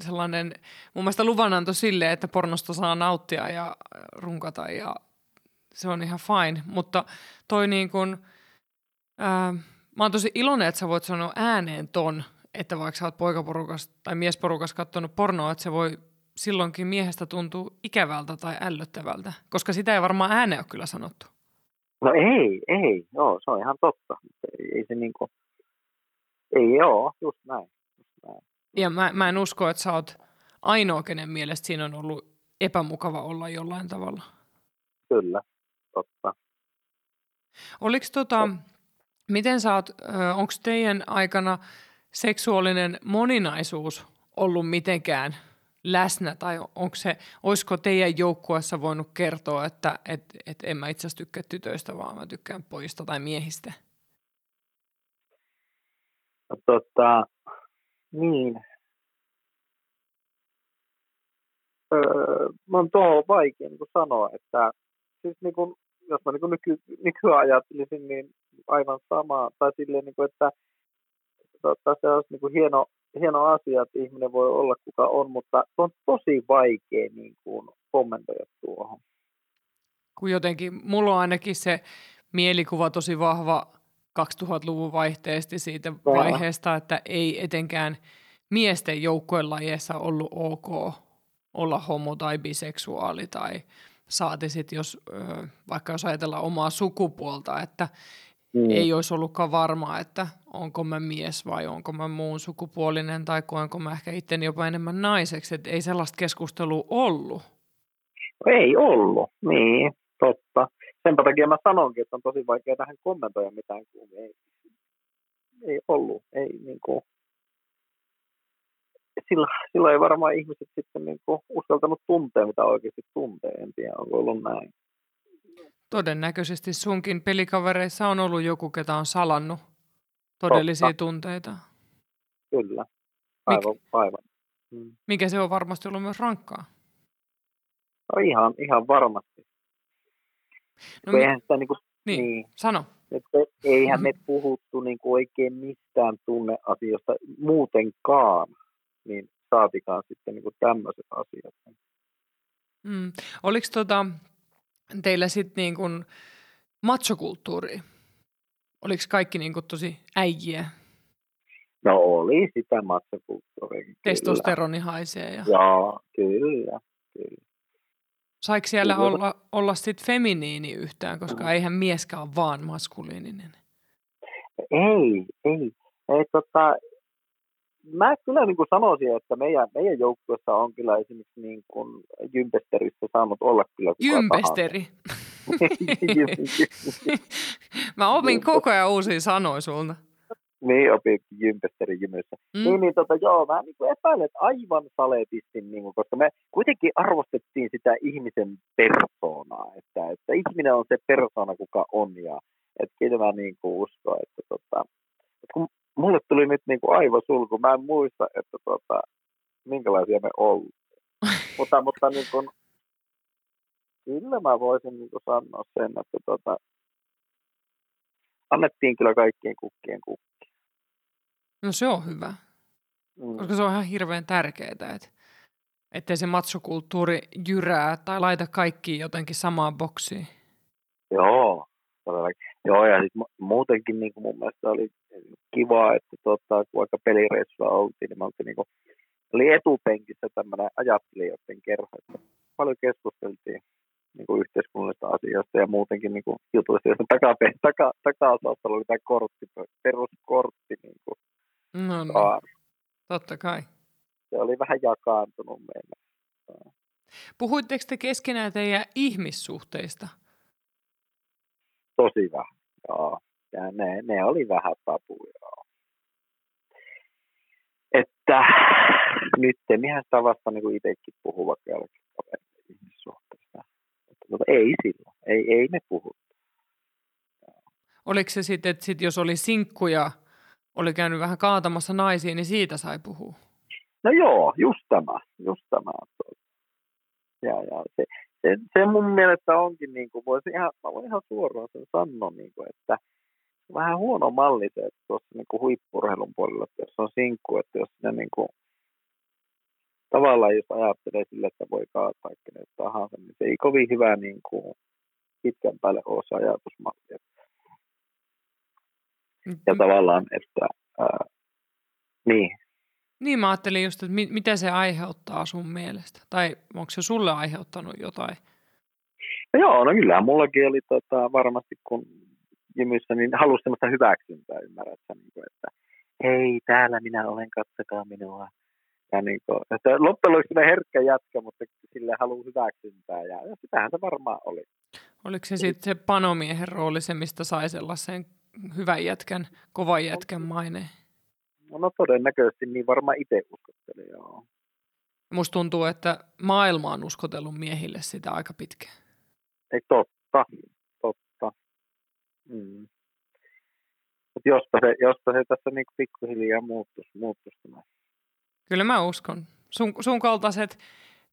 sellainen mun mielestä luvananto sille, että pornosta saa nauttia ja runkata ja se on ihan fine. Mutta toi niin kuin, ää, mä oon tosi iloinen, että sä voit sanoa ääneen ton, että vaikka sä oot poikaporukas tai miesporukas katsonut pornoa, että se voi silloinkin miehestä tuntuu ikävältä tai ällöttävältä, koska sitä ei varmaan ääneen ole kyllä sanottu. No ei, ei, joo, se on ihan totta. Ei, se niinku, ei joo, just näin. Just näin. Ja mä, mä en usko, että sä oot ainoa, kenen mielestä siinä on ollut epämukava olla jollain tavalla. Kyllä, totta. Oliko tota, miten sä oot, onko teidän aikana seksuaalinen moninaisuus ollut mitenkään läsnä tai onko se, olisiko teidän joukkueessa voinut kertoa, että et, et en mä itse asiassa tykkää tytöistä, vaan mä tykkään pojista tai miehistä? No, tota, niin. Öö, on tuo vaikea niin sanoa, että siis niin kuin, jos mä niin nyky, nykyään ajattelisin, niin aivan sama, tai silleen, niin kuin, että tota, se olisi niin kuin hieno, hieno asia, että ihminen voi olla kuka on, mutta se on tosi vaikea niin kuin, kommentoida tuohon. Kun jotenkin, mulla on ainakin se mielikuva tosi vahva 2000-luvun vaihteesti siitä vaiheesta, että ei etenkään miesten joukkojen lajeissa ollut ok olla homo tai biseksuaali tai saati sit, jos, vaikka jos ajatellaan omaa sukupuolta, että mm. ei olisi ollutkaan varmaa, että onko mä mies vai onko mä muun sukupuolinen tai koenko mä ehkä itteni jopa enemmän naiseksi, että ei sellaista keskustelua ollut. Ei ollut, niin, totta. Sen takia mä sanonkin, että on tosi vaikea tähän kommentoida mitään, kun ei, ei ollut, ei niin kuin, sillä, sillä ei varmaan ihmiset sitten niin kuin uskaltanut tuntea, mitä oikeasti tuntee. En tiedä, onko ollut näin. Todennäköisesti sunkin pelikavereissa on ollut joku, ketä on salannut todellisia Totta. tunteita. Kyllä, aivan. Mik, aivan. Hmm. Mikä se on varmasti ollut myös rankkaa? No ihan, ihan varmasti. No, mi- eihän sitä niin, kuin, niin, niin sano. Että eihän me puhuttu niin kuin oikein mistään tunneasioista muutenkaan, niin saatikaan sitten niin kuin tämmöiset asiat. Mm. Oliko tota, teillä sitten niin kuin machokulttuuri? Oliko kaikki niin kuin tosi äijiä? No oli sitä machokulttuuria. Testosteroni haisee. Ja... Joo, kyllä, kyllä. Saiko siellä kyllä. olla, olla sitten feminiini yhtään, koska mm. eihän mieskään ole vaan maskuliininen? Ei, ei. ei tota, mä kyllä niin kuin sanoisin, että meidän, meidän joukkueessa on kyllä esimerkiksi niin kuin Jympesterissä saanut olla kyllä Jympesteri? mä opin koko ajan uusia sanoja sulta. Niin, opin Jympesterin jymyssä. Mm. Niin, niin tota, joo, mä niin kuin epäilen, että aivan saletisti, niin kuin, koska me kuitenkin arvostettiin sitä ihmisen persoonaa, että, että ihminen on se persoona, kuka on, ja että kyllä mä niin kuin uskon, että, tota, että kun mulle tuli nyt niin kuin aivosulku. Mä en muista, että tota, minkälaisia me ollaan. mutta, mutta niin kuin, kyllä mä voisin niin kuin sanoa sen, että tota, annettiin kyllä kaikkien kukkien kukkia. No se on hyvä. Mm. Koska se on ihan hirveän tärkeää, että ettei se matsokulttuuri jyrää tai laita kaikki jotenkin samaan boksiin. Joo, todellakin. Joo, ja sitten muutenkin niin kuin mun mielestä oli kiva, että tota, kun vaikka pelireissulla oltiin, niin me oltiin niin kuin, oli etupenkissä tämmöinen ajattelijoiden kerho, että paljon keskusteltiin niin kuin yhteiskunnallisista asioista ja muutenkin niin kuin jutuista, joissa taka, taka, taka oli tämä kortti, peruskortti. Niin kuin, no, no. totta kai. Se oli vähän jakaantunut meillä. Puhuitteko te keskenään teidän ihmissuhteista? Tosi vähän, joo. Ja ne, ne oli vähän tabuja. Että nyt mihän sitä vasta niin itsekin puhuu vaikka jollekin. Mutta, ei silloin, ei, ei me puhuttu. Oliko se sitten, että sit jos oli sinkkuja, oli käynyt vähän kaatamassa naisia, niin siitä sai puhua? No joo, just tämä, just tämä. Ja, ja se, se, se mun mielestä onkin, niin kuin, voisi ihan, mä voin ihan suoraan sen sanoa, niin kuin, että vähän huono malli se, että tuossa niin kuin huippurheilun puolella, että jos on sinkku, että jos ne niin kuin, tavallaan jos ajattelee sille, että voi kaataa kenet tahansa, niin se ei kovin hyvä niin kuin, pitkän päälle ole se ajatusmalli. Ja mm. tavallaan, että ää, niin. Niin mä ajattelin just, että mi- mitä se aiheuttaa sun mielestä? Tai onko se sulle aiheuttanut jotain? No joo, no kyllä mullakin oli tota, varmasti kun jymyssä, niin halusi semmoista hyväksyntää, ymmärrät niin kuin, että hei, täällä minä olen, katsokaa minua. Ja niin kuin, että loppujen lopuksi herkkä jätkä, mutta sille haluaa hyväksyntää, ja, ja sitähän se varmaan oli. Oliko se sitten se panomiehen rooli se, mistä sai sellaisen hyvän jätkän, kovan jätkän maineen? No, no todennäköisesti niin varmaan itse uskottelin, joo. Musta tuntuu, että maailma on uskotellut miehille sitä aika pitkään. Ei totta. Mm. Mut jospa, se, jospa se tässä niin pikkuhiljaa muuttuisi, muuttuisi tämä. Kyllä mä uskon. Sun, sun kaltaiset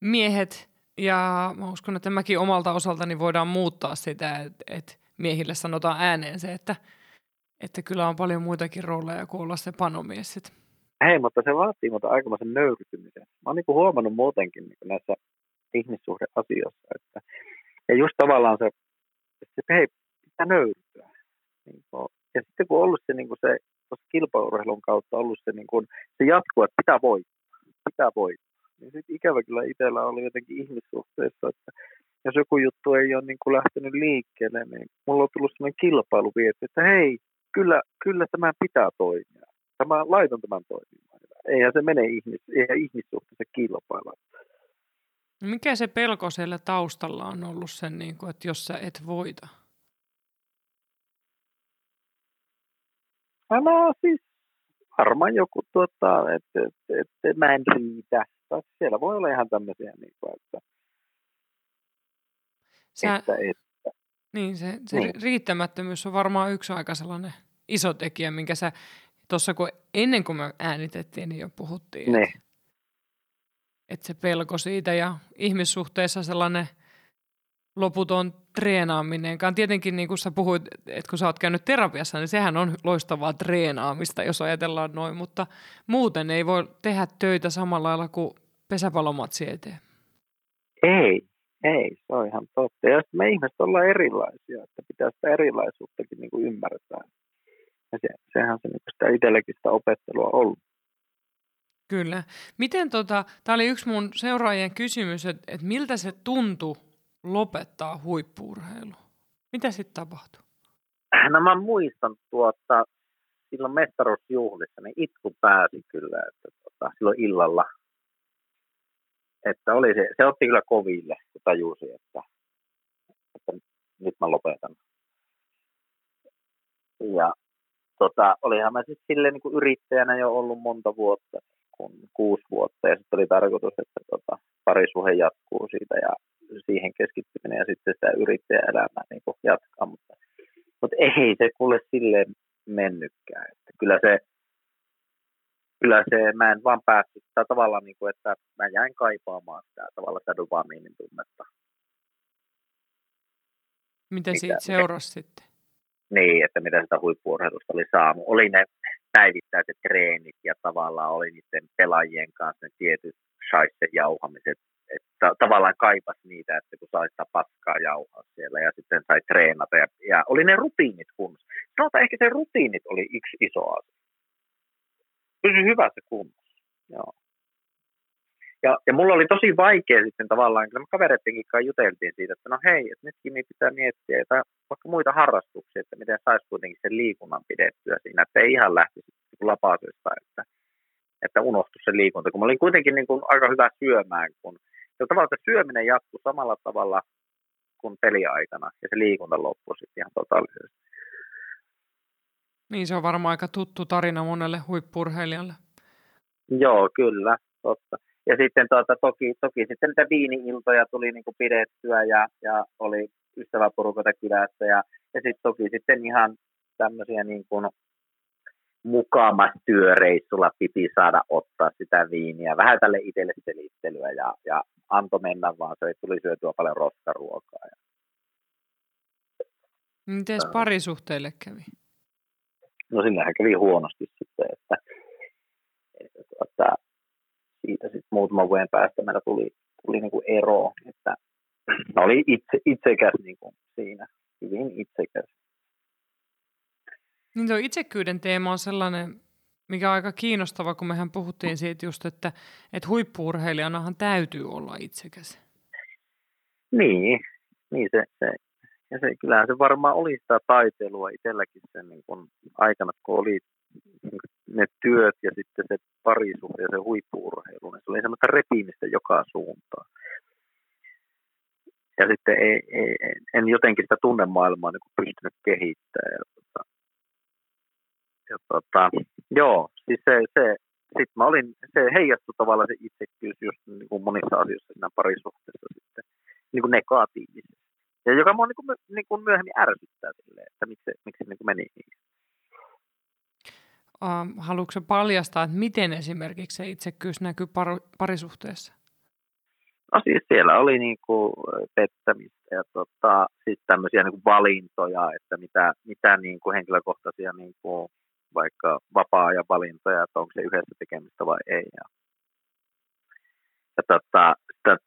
miehet ja mä uskon, että mäkin omalta osaltani voidaan muuttaa sitä, että, että miehille sanotaan ääneen se, että, että kyllä on paljon muitakin rooleja kuin olla se panomies. Sit. Hei, mutta se vaatii mutta aikamoisen nöyrtymisen. Mä oon niin huomannut muutenkin niin näissä ihmissuhdeasioissa, että ja just tavallaan se, että hei, pitää nöyrtyä. Niin kuin, ja sitten kun on ollut se, niin kuin se kilpaurheilun kautta ollut se, niin kuin, se jatkuu, että pitää voittaa, pitää voittaa. Niin sitten ikävä kyllä itsellä oli jotenkin ihmissuhteessa, että jos joku juttu ei ole niin kuin lähtenyt liikkeelle, niin mulla on tullut sellainen kilpailu vietti, että hei, kyllä, kyllä tämä pitää toimia. Tämä laiton tämän toimimaan. Eihän se mene ihmis, eihän ihmissuhteessa kilpailla. Mikä se pelko siellä taustalla on ollut sen, niin kuin, että jos sä et voita? No siis varmaan joku, tuota, että, että, että mä en riitä. Tai siellä voi olla ihan tämmöisiä, niin kuin, että, Sä, että, että. Niin, se, se niin. riittämättömyys on varmaan yksi aika sellainen iso tekijä, minkä sä tuossa kun ennen kuin me äänitettiin, niin jo puhuttiin. Niin. Että, että se pelko siitä ja ihmissuhteessa sellainen loputon treenaaminenkaan. Tietenkin niin kuin sä puhuit, että kun sä oot käynyt terapiassa, niin sehän on loistavaa treenaamista, jos ajatellaan noin, mutta muuten ei voi tehdä töitä samalla lailla kuin pesäpalomatsi eteen. Ei, ei, se on ihan totta. Ja me ihmiset ollaan erilaisia, että pitää sitä erilaisuuttakin niin kuin ymmärtää. Ja se, sehän se niin sitä itsellekin sitä opettelua ollut. Kyllä. Miten tota, tämä oli yksi mun seuraajien kysymys, että, että miltä se tuntui lopettaa huippuurheilu? Mitä sitten tapahtui? No mä muistan tuota, silloin mestaruusjuhlissa, niin itku pääsi kyllä, että tuota, silloin illalla. Että oli se, se otti kyllä koville, kun tajusi, että, että nyt mä lopetan. Ja tota, olihan mä sitten silleen niin kuin yrittäjänä jo ollut monta vuotta, kun kuusi vuotta, ja sitten oli tarkoitus, että tota, parisuhe jatkuu siitä ja siihen keskittyminen ja sitten sitä yrittäjäelämää niin kuin jatkaa, mutta, mutta ei se kuule silleen mennytkään. Että kyllä se, kyllä se, mä en vaan päässyt sitä tavalla, niin kuin, että mä jäin kaipaamaan sitä tavalla sitä dopamiinin tunnetta. Mitä siitä seurasi sitten? Niin, että mitä sitä huippuurheilusta oli saanut. Oli ne päivittäiset treenit ja tavallaan oli niiden pelaajien kanssa ne tietyt shaisse jauhamiset. Että tavallaan kaipas niitä, että kun sai sitä paskaa jauhaa siellä ja sitten sai treenata. Ja, ja oli ne rutiinit kunnossa. Sanotaan ehkä se rutiinit oli yksi iso asia. Pysy hyvässä kunnossa. Joo. Ja, ja mulla oli tosi vaikea sitten tavallaan, kun me kavereittenkin kanssa juteltiin siitä, että no hei, että nytkin niin pitää miettiä että vaikka muita harrastuksia, että miten saisi kuitenkin sen liikunnan pidettyä siinä, että ei ihan lähtisi lapasesta, että, että unohtu se liikunta, kun mä olin kuitenkin niin kuin aika hyvä syömään, kun ja tavallaan se syöminen jatkuu samalla tavalla kuin peliaikana, ja se liikunta loppui sitten ihan totaalisesti. Niin, se on varmaan aika tuttu tarina monelle huippurheilijalle. Joo, kyllä, totta. Ja sitten tuota, toki, toki sitten niitä viini-iltoja tuli niin kuin pidettyä ja, ja oli ystäväporukata kylässä ja, ja sitten toki sitten ihan tämmöisiä niin kuin mukamas työreissulla piti saada ottaa sitä viiniä, vähän tälle itselle selittelyä ja, ja anto mennä vaan, se tuli syötyä paljon roskaruokaa. Ja... Miten parisuhteille kävi? No sinnehän kävi huonosti sitten, että, että, että siitä sitten muutaman vuoden päästä meillä tuli, tuli niin kuin ero, että mä olin itse, itsekäs niin kuin siinä, hyvin itsekäs. Niin tuo itsekyyden teema on sellainen, mikä on aika kiinnostava, kun mehän puhuttiin siitä just, että, että huippuurheilijanahan täytyy olla itsekäs. Niin, niin se, se, ja se, kyllähän se varmaan oli sitä taiteilua itselläkin sen niin kun aikana, kun oli ne työt ja sitten se parisuhde ja se huippuurheilu, niin se oli semmoista repimistä joka suuntaan. Ja sitten ei, ei, en jotenkin sitä tunnemaailmaa niin pystynyt kehittämään. Ja tota, joo, siis se, se sitten mä olin, se heijastui tavallaan se itsekkyys just niin kuin monissa asioissa siinä parisuhteessa sitten niin kuin negatiivisesti. Ja joka mua niin kuin, niin kuin myöhemmin ärsyttää silleen, että miksi, miksi niin kuin meni niin. Haluatko paljastaa, että miten esimerkiksi se itsekkyys näkyy par- parisuhteessa? No siis siellä oli niin kuin pettämistä ja tota, sitten tämmöisiä niin kuin valintoja, että mitä, mitä niin kuin henkilökohtaisia niin kuin vaikka vapaa-ajan valintoja, että onko se yhdessä tekemistä vai ei. Ja, ja tota,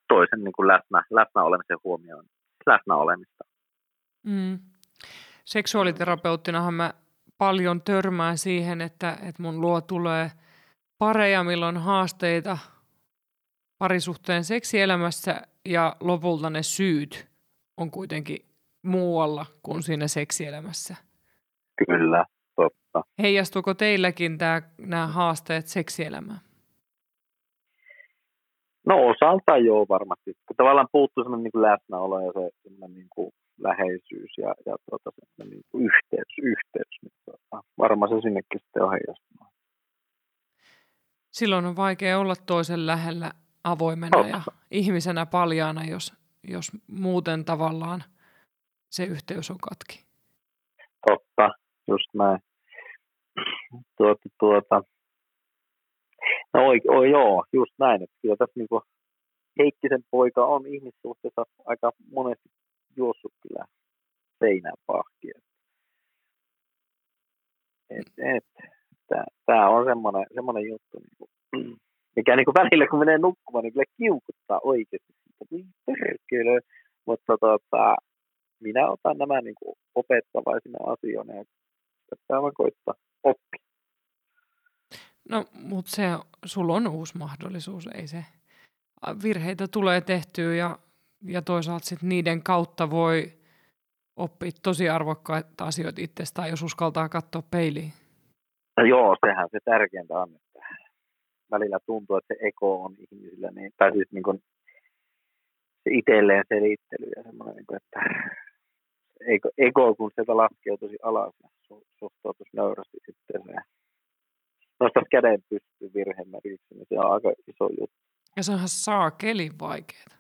toisen niin kuin läsnä, läsnä olemisen huomioon, läsnä olemista. Mm. Seksuaaliterapeuttinahan mä paljon törmään siihen, että, että mun luo tulee pareja, milloin haasteita parisuhteen seksielämässä ja lopulta ne syyt on kuitenkin muualla kuin siinä seksielämässä. Kyllä, totta. Heijastuuko teilläkin tämä, nämä haasteet seksielämään? No osalta joo varmasti. Tavallaan puuttuu sellainen niin kuin läsnäolo ja se niin kuin läheisyys ja, ja tuota, niin kuin yhteys, yhteys niin tuota, varmaan se sinnekin sitten on heijastunut. Silloin on vaikea olla toisen lähellä avoimena Totta. ja ihmisenä paljaana, jos, jos muuten tavallaan se yhteys on katki. Totta, just näin. Tuota, tuota. No oi, oi, joo, just näin. Että kyllä tässä niin Heikkisen poika on ihmissuhteessa aika monesti juossut kyllä seinään pahki. Et, et, Tämä on semmoinen, semmoinen juttu, niin kuin, mikä niin kuin välillä kun menee nukkumaan, niin kyllä kiukuttaa oikeasti. Perkele. Mutta tota, minä otan nämä niin kuin opettavaisina asioina ja pitää vaan koittaa oppia. No, mutta se, sulla on uusi mahdollisuus, ei se. Virheitä tulee tehtyä ja, ja toisaalta sit niiden kautta voi oppia tosi arvokkaita asioita itsestään, jos uskaltaa katsoa peiliin. No joo, sehän se tärkeintä on, että välillä tuntuu, että se eko on ihmisillä, niin, tai siis niin kuin se itselleen selittely ja semmoinen, niin kuin, että ego, ego kun sieltä laskee tosi alas ja su, suhtautuisi nöyrästi sitten se nostaisi käden pystyyn virhemäriksi, niin se on aika iso juttu. Ja se onhan saakeli vaikeaa.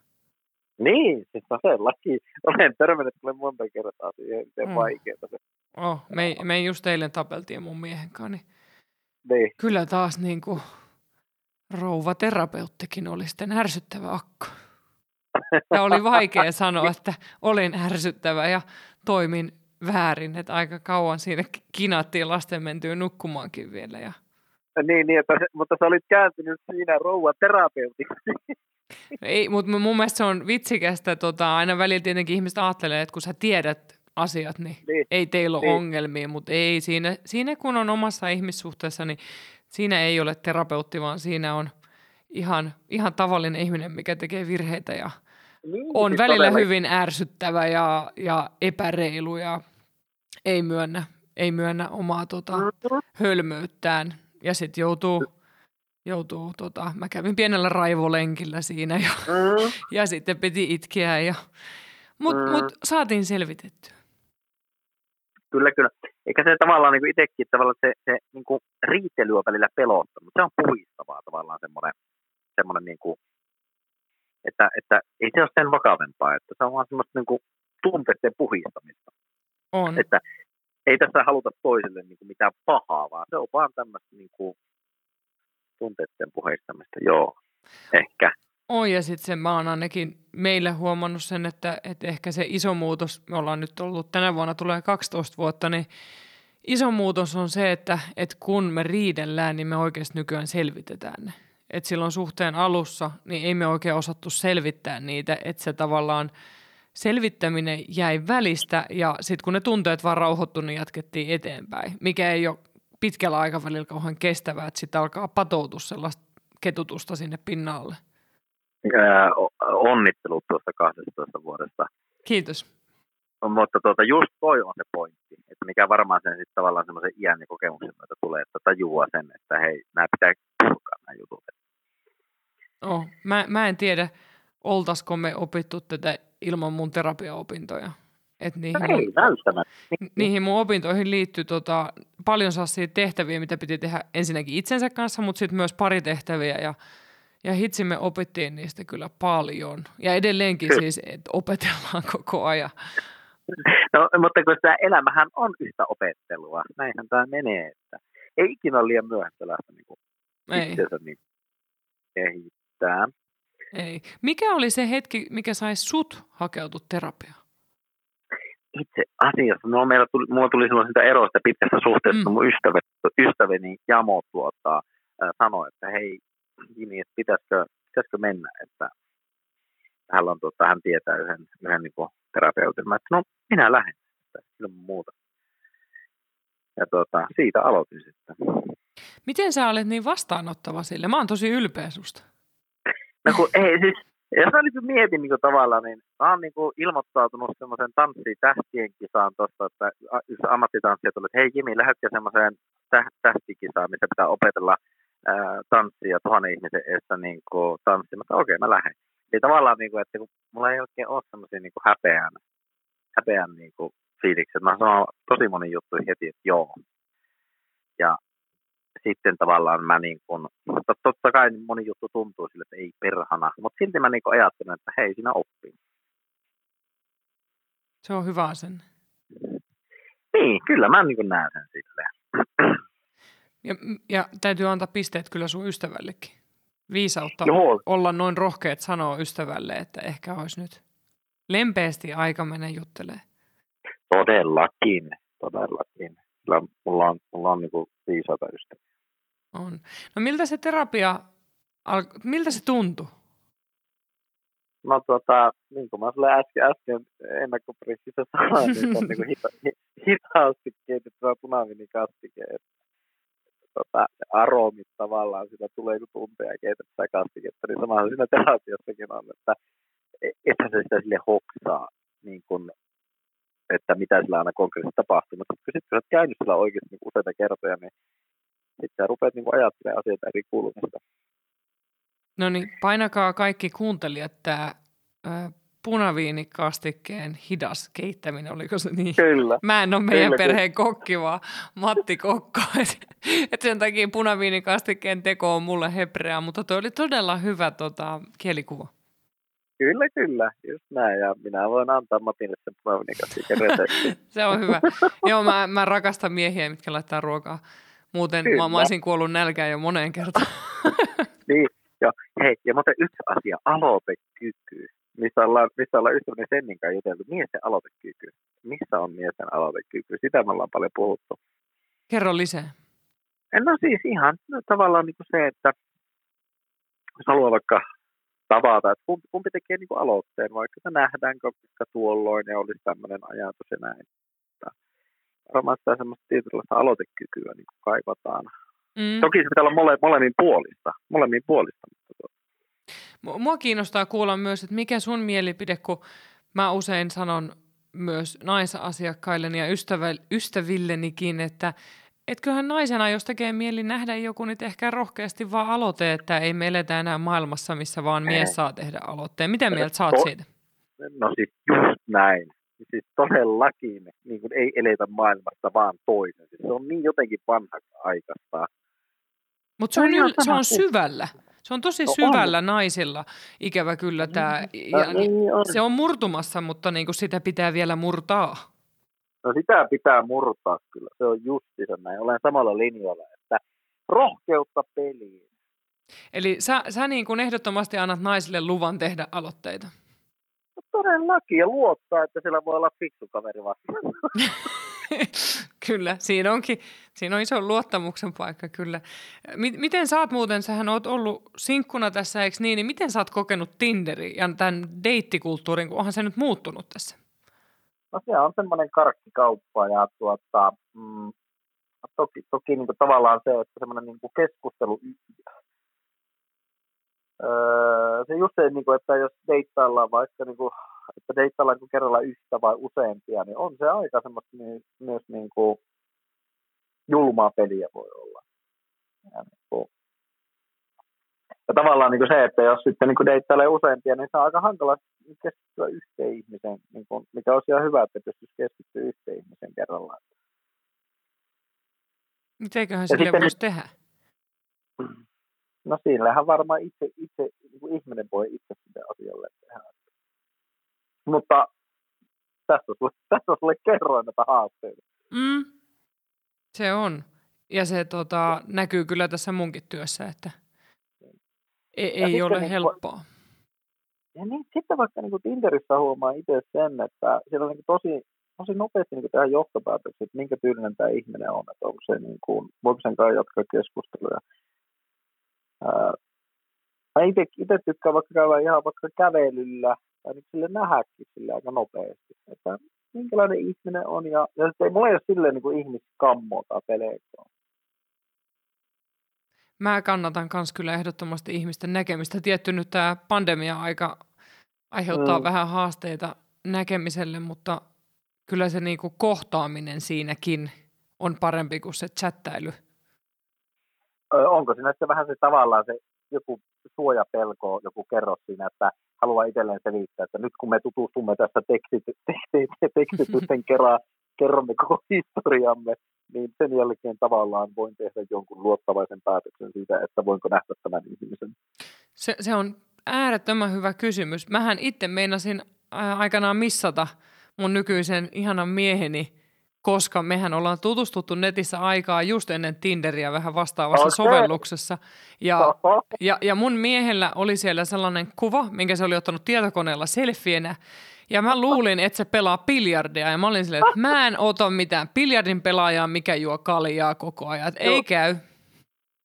Niin, siis todellakin. Olen törmännyt kyllä monta kertaa siihen, miten mm. vaikeaa se. Oh, me, me just eilen tapeltiin mun miehen kanssa, niin, niin. kyllä taas niin kuin rouvaterapeuttikin oli sitten ärsyttävä akko. Ja oli vaikea sanoa, että olin ärsyttävä ja toimin väärin, että aika kauan siinä kinattiin lasten mentyä nukkumaankin vielä. Ja... Niin, niin että, mutta sä olit kääntynyt siinä rouvaterapeutiksi. Ei, mutta mun mielestä se on vitsikästä. Tota, aina välillä tietenkin ihmiset ajattelee, että kun sä tiedät asiat, niin, niin. ei teillä ole niin. ongelmia, mutta ei siinä, siinä kun on omassa ihmissuhteessa, niin siinä ei ole terapeutti, vaan siinä on ihan, ihan tavallinen ihminen, mikä tekee virheitä ja niin, on siis välillä todella. hyvin ärsyttävä ja, ja epäreilu ja ei myönnä, ei myönnä omaa tota, mm-hmm. hölmöyttään ja sitten joutuu, joutuu tota, mä kävin pienellä raivolenkillä siinä ja, mm. ja sitten piti itkeä ja mutta mm. mut saatiin selvitettyä. Kyllä, kyllä. Eikä se tavallaan niin itsekin tavallaan se, se niin riitely on välillä pelottanut. Se on puhistavaa tavallaan semmoinen, semmoinen niin kuin, että, että ei se ole sen vakavempaa, että se on vaan semmoista niin kuin tunteiden puhistamista. On. Että ei tässä haluta toiselle niin kuin mitään pahaa, vaan se on vaan tämmöistä niin kuin tunteiden puhistamista, joo, ehkä. On ja sitten se, mä oon ainakin meille huomannut sen, että, että ehkä se iso muutos, me ollaan nyt ollut tänä vuonna tulee 12 vuotta, niin iso muutos on se, että, että kun me riidellään, niin me oikeasti nykyään selvitetään ne. Että silloin suhteen alussa, niin ei me oikein osattu selvittää niitä, että se tavallaan selvittäminen jäi välistä ja sitten kun ne tunteet vaan rauhoittu, niin jatkettiin eteenpäin, mikä ei ole pitkällä aikavälillä kauhean kestävää, että sitten alkaa patoutua sellaista ketutusta sinne pinnalle. onnittelut tuosta 12 vuodesta. Kiitos. Mutta tuota, just toi on se pointti, että mikä varmaan sen sitten tavallaan semmoisen iän ja kokemuksen myötä tulee, että tajuaa sen, että hei, nämä pitää nämä jutut. Oh, mä, mä en tiedä, oltaisiko me opittu tätä ilman mun terapiaopintoja. Et niihin, no ei välttämättä. Niihin mun opintoihin liittyy tota, paljon sellaisia tehtäviä, mitä piti tehdä ensinnäkin itsensä kanssa, mutta sitten myös pari tehtäviä ja, ja hitsi me opittiin niistä kyllä paljon. Ja edelleenkin siis, että opetellaan koko ajan. No, mutta kun tämä elämähän on yhtä opettelua, näinhän tämä menee, että ei ikinä ole liian myöhäistä lähteä niin ei. itsensä niin kehittää. Ei. Mikä oli se hetki, mikä sai sut hakeutua terapiaan? Itse asiassa, no meillä tuli, mulla tuli silloin sitä eroista pitkästä suhteesta, mm. mun ystäväni, ystäväni Jamo tuota, äh, sanoi, että hei Jimi, että pitäisikö, pitäisikö mennä, että hän, on, tuota, hän tietää yhden, yhden niin terapeutin. Mä, että no minä lähden, että ilman muuta. Ja tuota, siitä aloitin sitten. Miten sä olet niin vastaanottava sille? Mä oon tosi ylpeä susta. No kun ei siis, jos mä nyt mietin niin tavallaan, niin mä oon niin ilmoittautunut semmoisen tanssi tähtien kisaan tuosta, että yksi ammattitanssija tuli, että hei Jimi, lähdetkö semmoiseen tähtikisaan, missä pitää opetella ää, tanssia tuhannen ihmisen edessä niin tanssimaan. Okei, mä lähden. Eli tavallaan, niin kuin, että kun mulla ei oikein ole semmoisia niin häpeän, häpeän niin kuin, fiilikset. Mä sanon tosi moni juttu heti, että joo. Ja sitten tavallaan mä niin kuin, mutta totta kai moni juttu tuntuu sille, että ei perhana, mutta silti mä niin kuin ajattelen, että hei, siinä oppii. Se on hyvä sen. Niin, kyllä mä niin kuin näen sen silleen. Ja, ja täytyy antaa pisteet kyllä sun ystävällekin. Viisautta Joo. olla noin rohkeat sanoa ystävälle, että ehkä olisi nyt lempeästi aika mennä juttelemaan. Todellakin, todellakin. Kyllä mulla on, mulla on niin viisaita ystäviä. On. No miltä se terapia, miltä se tuntui? No tota, niin kuin mä sulle äsken, äsken ennakkoprississä sanoin, niin on niin hita, hitaasti keitettyä punaviinikastike. Tota, aromit tavallaan, sitä tulee kun tunteja keitettyä kastiketta, niin samahan siinä terapiassakin on, että e-, ethän se sitä sille hoksaa, niin kuin, että mitä sillä aina konkreettisesti tapahtuu. Mutta kun sitten olet käynyt sillä oikeasti niin useita kertoja, niin sitten sä rupeat niin ajattelemaan asioita eri kulmista. No niin, painakaa kaikki kuuntelijat tämä punaviinikastikkeen hidas keittäminen, oliko se niin? Kyllä. Mä en ole meidän kyllä, perheen kyllä. kokki, vaan Matti Kokko. Et, et sen takia punaviinikastikkeen teko on mulle hebreaa, mutta toi oli todella hyvä tota, kielikuva. Kyllä, kyllä, just näin. Ja minä voin antaa Matille sen punaviinikastikkeen Se on hyvä. Joo, mä, mä rakastan miehiä, mitkä laittaa ruokaa. Muuten Kyllä. mä, olisin kuollut nälkään jo moneen kertaan. niin, ja hei, ja mutta yksi asia, aloitekyky. Missä ollaan, missä ollaan ystäväni Sennin kanssa juteltu, miesten aloitekyky. Missä on miesten aloitekyky? Sitä me ollaan paljon puhuttu. Kerro lisää. No siis ihan no, tavallaan niin kuin se, että jos haluaa vaikka tavata, että kumpi, kumpi tekee niin kuin aloitteen, vaikka nähdäänkö tuolloin ja olisi tämmöinen ajatus ja näin varmaan sitä semmoista tietynlaista aloitekykyä niin kuin kaivataan. Mm. Toki se pitää olla mole, molemmin puolista. Molemmin puolista. Tuota. Mua kiinnostaa kuulla myös, että mikä sun mielipide, kun mä usein sanon myös naisasiakkailleni ja ystävä, ystävillenikin, että et kyllähän naisena, jos tekee mieli nähdä joku, niin ehkä rohkeasti vaan aloite, että ei me eletä enää maailmassa, missä vaan mies saa tehdä aloitteen. Miten mieltä oot siitä? No siis just näin niin siis todellakin niin kuin ei eletä maailmasta vaan toinen. Siis se on niin jotenkin vanha aikaista. Mutta se, on, yl- se on syvällä. Se on tosi no syvällä on. naisilla, ikävä kyllä tämä. Niin, ja niin on. Se on murtumassa, mutta niin kuin sitä pitää vielä murtaa. No sitä pitää murtaa kyllä, se on se näin. Olen samalla linjalla, että rohkeutta peliin. Eli sä, sä niin kuin ehdottomasti annat naisille luvan tehdä aloitteita? Todellakin, ja luottaa, että siellä voi olla fiksu kaveri vastaan. kyllä, siinä onkin, siinä on iso luottamuksen paikka kyllä. Miten sä oot muuten, sähän oot ollut sinkkuna tässä, eikö niin, niin miten sä oot kokenut Tinderin ja tämän deittikulttuurin, kun onhan se nyt muuttunut tässä? No se on semmoinen karkkikauppa ja tuota, mm, toki, toki niin kuin tavallaan se, että semmoinen niin kuin keskustelu, öö, se just se, niin kuin, että jos deittaillaan vaikka, niin kuin, että deittaillaan niin kerralla yhtä vai useampia, niin on se aika semmoista niin, myös niin kuin, julmaa peliä voi olla. Ja, niin kuin, ja tavallaan niin kuin se, että jos sitten niin kuin deittailee useampia, niin se on aika hankala keskittyä yhteen ihmiseen, niin kuin, mikä olisi ihan hyvä, että pystyisi keskittyä yhteen ihmiseen kerrallaan. Mitenköhän sille voisi tehdä? No siinähän varmaan itse, itse niin ihminen voi itse sitä asialle tehdä. Mutta tässä sulle, tässä sulle kerroin näitä haasteita. Mm, se on. Ja se tota, näkyy kyllä tässä munkin työssä, että ei, ei ole niin, helppoa. Ja niin, sitten vaikka niin kuin Tinderissä huomaa itse sen, että siellä on niin tosi tosi nopeasti niin tehdä johtopäätöksiä, että minkä tyylinen tämä ihminen on, että onko se niin kuin, voiko sen kanssa jatkaa keskusteluja. Ää, mä itse, itse tykkään vaikka käydä ihan vaikka kävelyllä tai nyt sille nähdäkin sille aika nopeasti, että minkälainen ihminen on ja, ja sitten ei mulla ei ole silleen niin kuin ihmiskammo tai pelkoa. Mä kannatan myös kyllä ehdottomasti ihmisten näkemistä. Tietty nyt tämä pandemia-aika aiheuttaa mm. vähän haasteita näkemiselle, mutta kyllä se niinku kohtaaminen siinäkin on parempi kuin se chattailu. Onko siinä se vähän se tavallaan se joku suojapelko, joku kerros siinä, että haluaa itselleen selittää, että nyt kun me tutustumme tässä tekstitysten kerran, kerromme koko historiamme, niin sen jälkeen tavallaan voin tehdä jonkun luottavaisen päätöksen siitä, että voinko nähdä tämän ihmisen. Se, se on äärettömän hyvä kysymys. Mähän itse meinasin aikanaan missata – mun nykyisen ihanan mieheni, koska mehän ollaan tutustuttu netissä aikaa just ennen Tinderiä vähän vastaavassa okay. sovelluksessa. Ja, ja, ja mun miehellä oli siellä sellainen kuva, minkä se oli ottanut tietokoneella selfienä. Ja mä luulin, että se pelaa biljardia. Ja mä olin silleen, että mä en ota mitään biljardin pelaajaa, mikä juo kaljaa koko ajan. Että ei käy.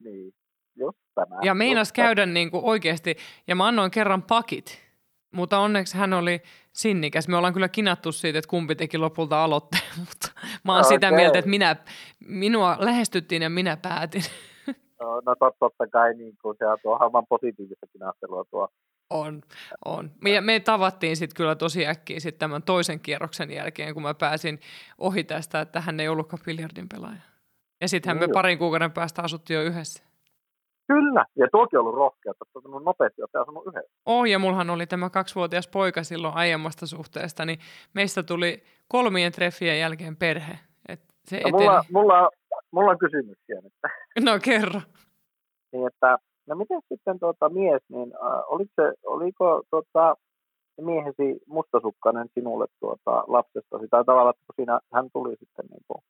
Niin, just tämä. Ja meinas käydä niin kuin oikeasti. Ja mä annoin kerran pakit. Mutta onneksi hän oli sinnikäs. Me ollaan kyllä kinattu siitä, että kumpi teki lopulta aloitteen, mutta mä oon okay. sitä mieltä, että minä, minua lähestyttiin ja minä päätin. No, no totta kai niin kuin se on tuo aivan positiivista kinastelua tuo. On, on. Me, me tavattiin sitten kyllä tosi äkkiä sit tämän toisen kierroksen jälkeen, kun mä pääsin ohi tästä, että hän ei ollutkaan biljardin pelaaja. Ja sittenhän niin me parin kuukauden päästä asuttiin jo yhdessä. Kyllä, ja tuokin on ollut rohkea, että on nopeasti että asunut yhdessä. Oh, ja mullahan oli tämä kaksivuotias poika silloin aiemmasta suhteesta, niin meistä tuli kolmien treffien jälkeen perhe. Et se no, mulla, mulla, mulla on kysymyksiä nyt. No kerro. Niin, että, no miten sitten tuota, mies, niin äh, oliko, se, oliko tuota, miehesi mustasukkainen sinulle tuota, lapsestasi, tai tavallaan, että kun siinä hän tuli sitten niin kuin,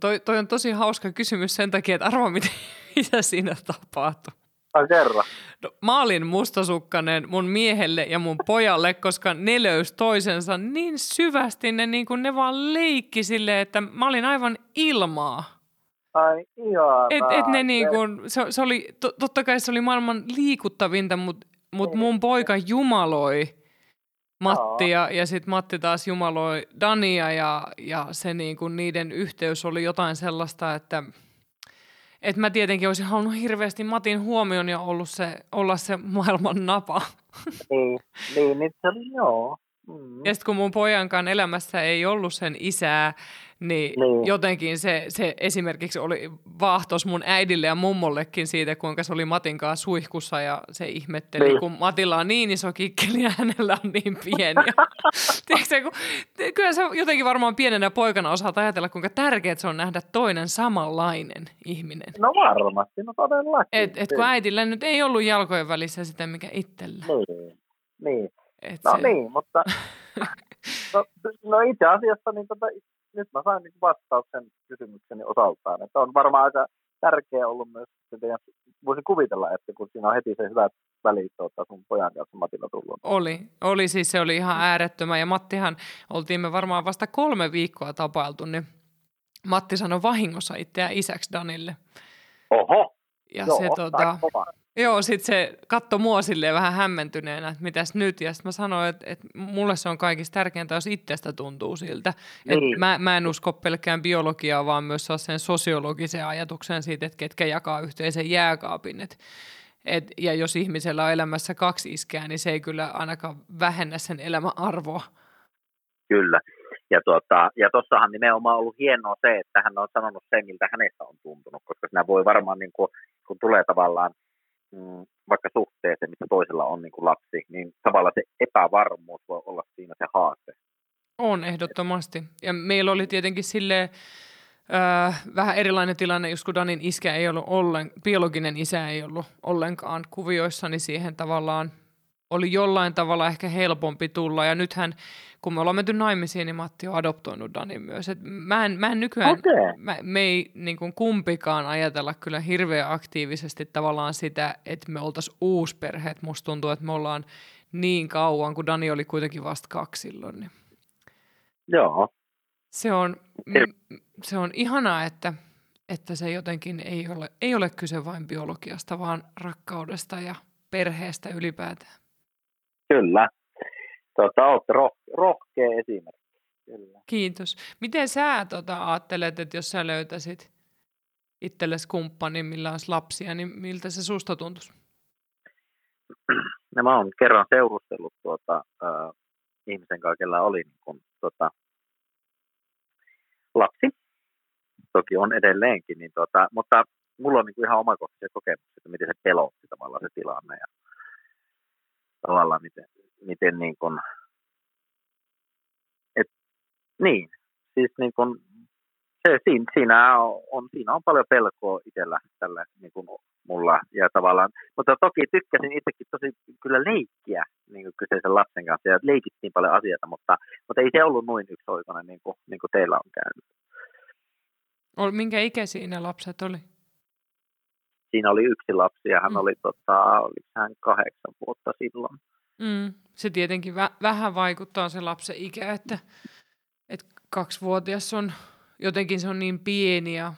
Toi, toi on tosi hauska kysymys sen takia, että arva mitä, mitä siinä tapahtui. Ai kerran. No, mä olin mustasukkainen mun miehelle ja mun pojalle, koska ne löysi toisensa niin syvästi, ne, niin kuin, ne vaan leikki silleen, että mä olin aivan ilmaa. Ai ihanaa. Et, et ne niin kuin, se, se oli, to, totta kai se oli maailman liikuttavinta, mutta mut mun poika jumaloi Matti ja, ja sitten Matti taas jumaloi Dania ja, ja se niin kuin niiden yhteys oli jotain sellaista, että et mä tietenkin olisin halunnut hirveästi Matin huomion ja ollut se, olla se maailman napa. Niin, niin, niin se oli joo. Mm. Ja sitten kun mun pojankaan elämässä ei ollut sen isää, niin, niin. jotenkin se, se esimerkiksi oli vaahtos mun äidille ja mummollekin siitä, kuinka se oli Matin kanssa suihkussa ja se ihmetteli, niin. kun Matilla on niin iso kikkeli ja hänellä on niin pieni. Tiedätkö, kun, kyllä se jotenkin varmaan pienenä poikana osaat ajatella, kuinka tärkeää se on nähdä toinen samanlainen ihminen. No varmasti, no todellakin. Et, et kun äidillä nyt ei ollut jalkojen välissä sitä, mikä itsellä. Niin, niin. Et no se... niin, mutta no, no itse asiassa niin tota, nyt mä sain niin vastauksen kysymykseni osaltaan. Että on varmaan aika tärkeää ollut myös, että voisin kuvitella, että kun siinä on heti se hyvä väliin tuota, sun pojan kanssa Matilla tullut? Oli, oli siis se oli ihan äärettömän ja Mattihan, oltiin me varmaan vasta kolme viikkoa tapailtu, niin Matti sanoi vahingossa itseä isäksi Danille. Oho, Ja joo, se, tota, joo, sit se katto mua silleen vähän hämmentyneenä, että mitäs nyt. Ja sitten mä sanoin, että, että mulle se on kaikista tärkeintä, jos itsestä tuntuu siltä. Niin. mä, mä en usko pelkkään biologiaa, vaan myös sen sosiologisen ajatuksen siitä, että ketkä jakaa yhteisen jääkaapin. Et, et, ja jos ihmisellä on elämässä kaksi iskää, niin se ei kyllä ainakaan vähennä sen elämän arvoa. Kyllä. Ja, tuota, ja tossahan nimenomaan ollut hienoa se, että hän on sanonut sen, miltä hänestä on tuntunut, koska siinä voi varmaan, niin kuin, kun tulee tavallaan mm, vaikka suhteeseen, missä toisella on niin kuin lapsi, niin tavallaan se epävarmuus voi olla siinä se haaste. On ehdottomasti. Ja meillä oli tietenkin silleen öö, vähän erilainen tilanne, just kun Danin iskä ei ollut ollen, biologinen isä ei ollut ollenkaan kuvioissa, niin siihen tavallaan oli jollain tavalla ehkä helpompi tulla. Ja nythän, kun me ollaan menty naimisiin, niin Matti on adoptoinut Danin myös. Et mä, en, mä en nykyään, Okei. mä, me ei niin kuin kumpikaan ajatella kyllä hirveän aktiivisesti tavallaan sitä, että me oltaisiin uusperhe. Et musta tuntuu, että me ollaan niin kauan, kun Dani oli kuitenkin vasta kaksi silloin. Niin. Joo, Se on, m- se on ihanaa, että, että se jotenkin ei ole, ei ole kyse vain biologiasta, vaan rakkaudesta ja perheestä ylipäätään. Kyllä. Tuota, olette roh- rohkea esimerkki. Kyllä. Kiitos. Miten sä tota, ajattelet, että jos sä löytäisit itsellesi kumppanin, millä olisi lapsia, niin miltä se susta tuntuisi? No, mä oon kerran seurustellut tuota, äh, ihmisen kanssa, kellä oli niin kun, tuota, lapsi. Toki on edelleenkin, niin tuota, mutta mulla on niin kuin ihan omakohtaisia kokemuksia, että miten se pelotti tavallaan se tilanne ja tavallaan miten, miten niin kuin, et, niin, siis niin kuin, se, siinä, siinä, on, on, siinä on paljon pelkoa itsellä tällä niin kuin mulla ja tavallaan, mutta toki tykkäsin itsekin tosi kyllä leikkiä niin kuin kyseisen lapsen kanssa ja leikittiin paljon asioita, mutta, mutta ei se ollut noin yksioikoinen niin kuin, niin kuin teillä on käynyt. Minkä ikäisiä ne lapset oli? Siinä oli yksi lapsi ja hän Mm. oli, tota, hän kahdeksan vuotta silloin. Mm. Se tietenkin vä- vähän vaikuttaa se lapsen ikä, että, että kaksivuotias on, jotenkin se on niin pieni ja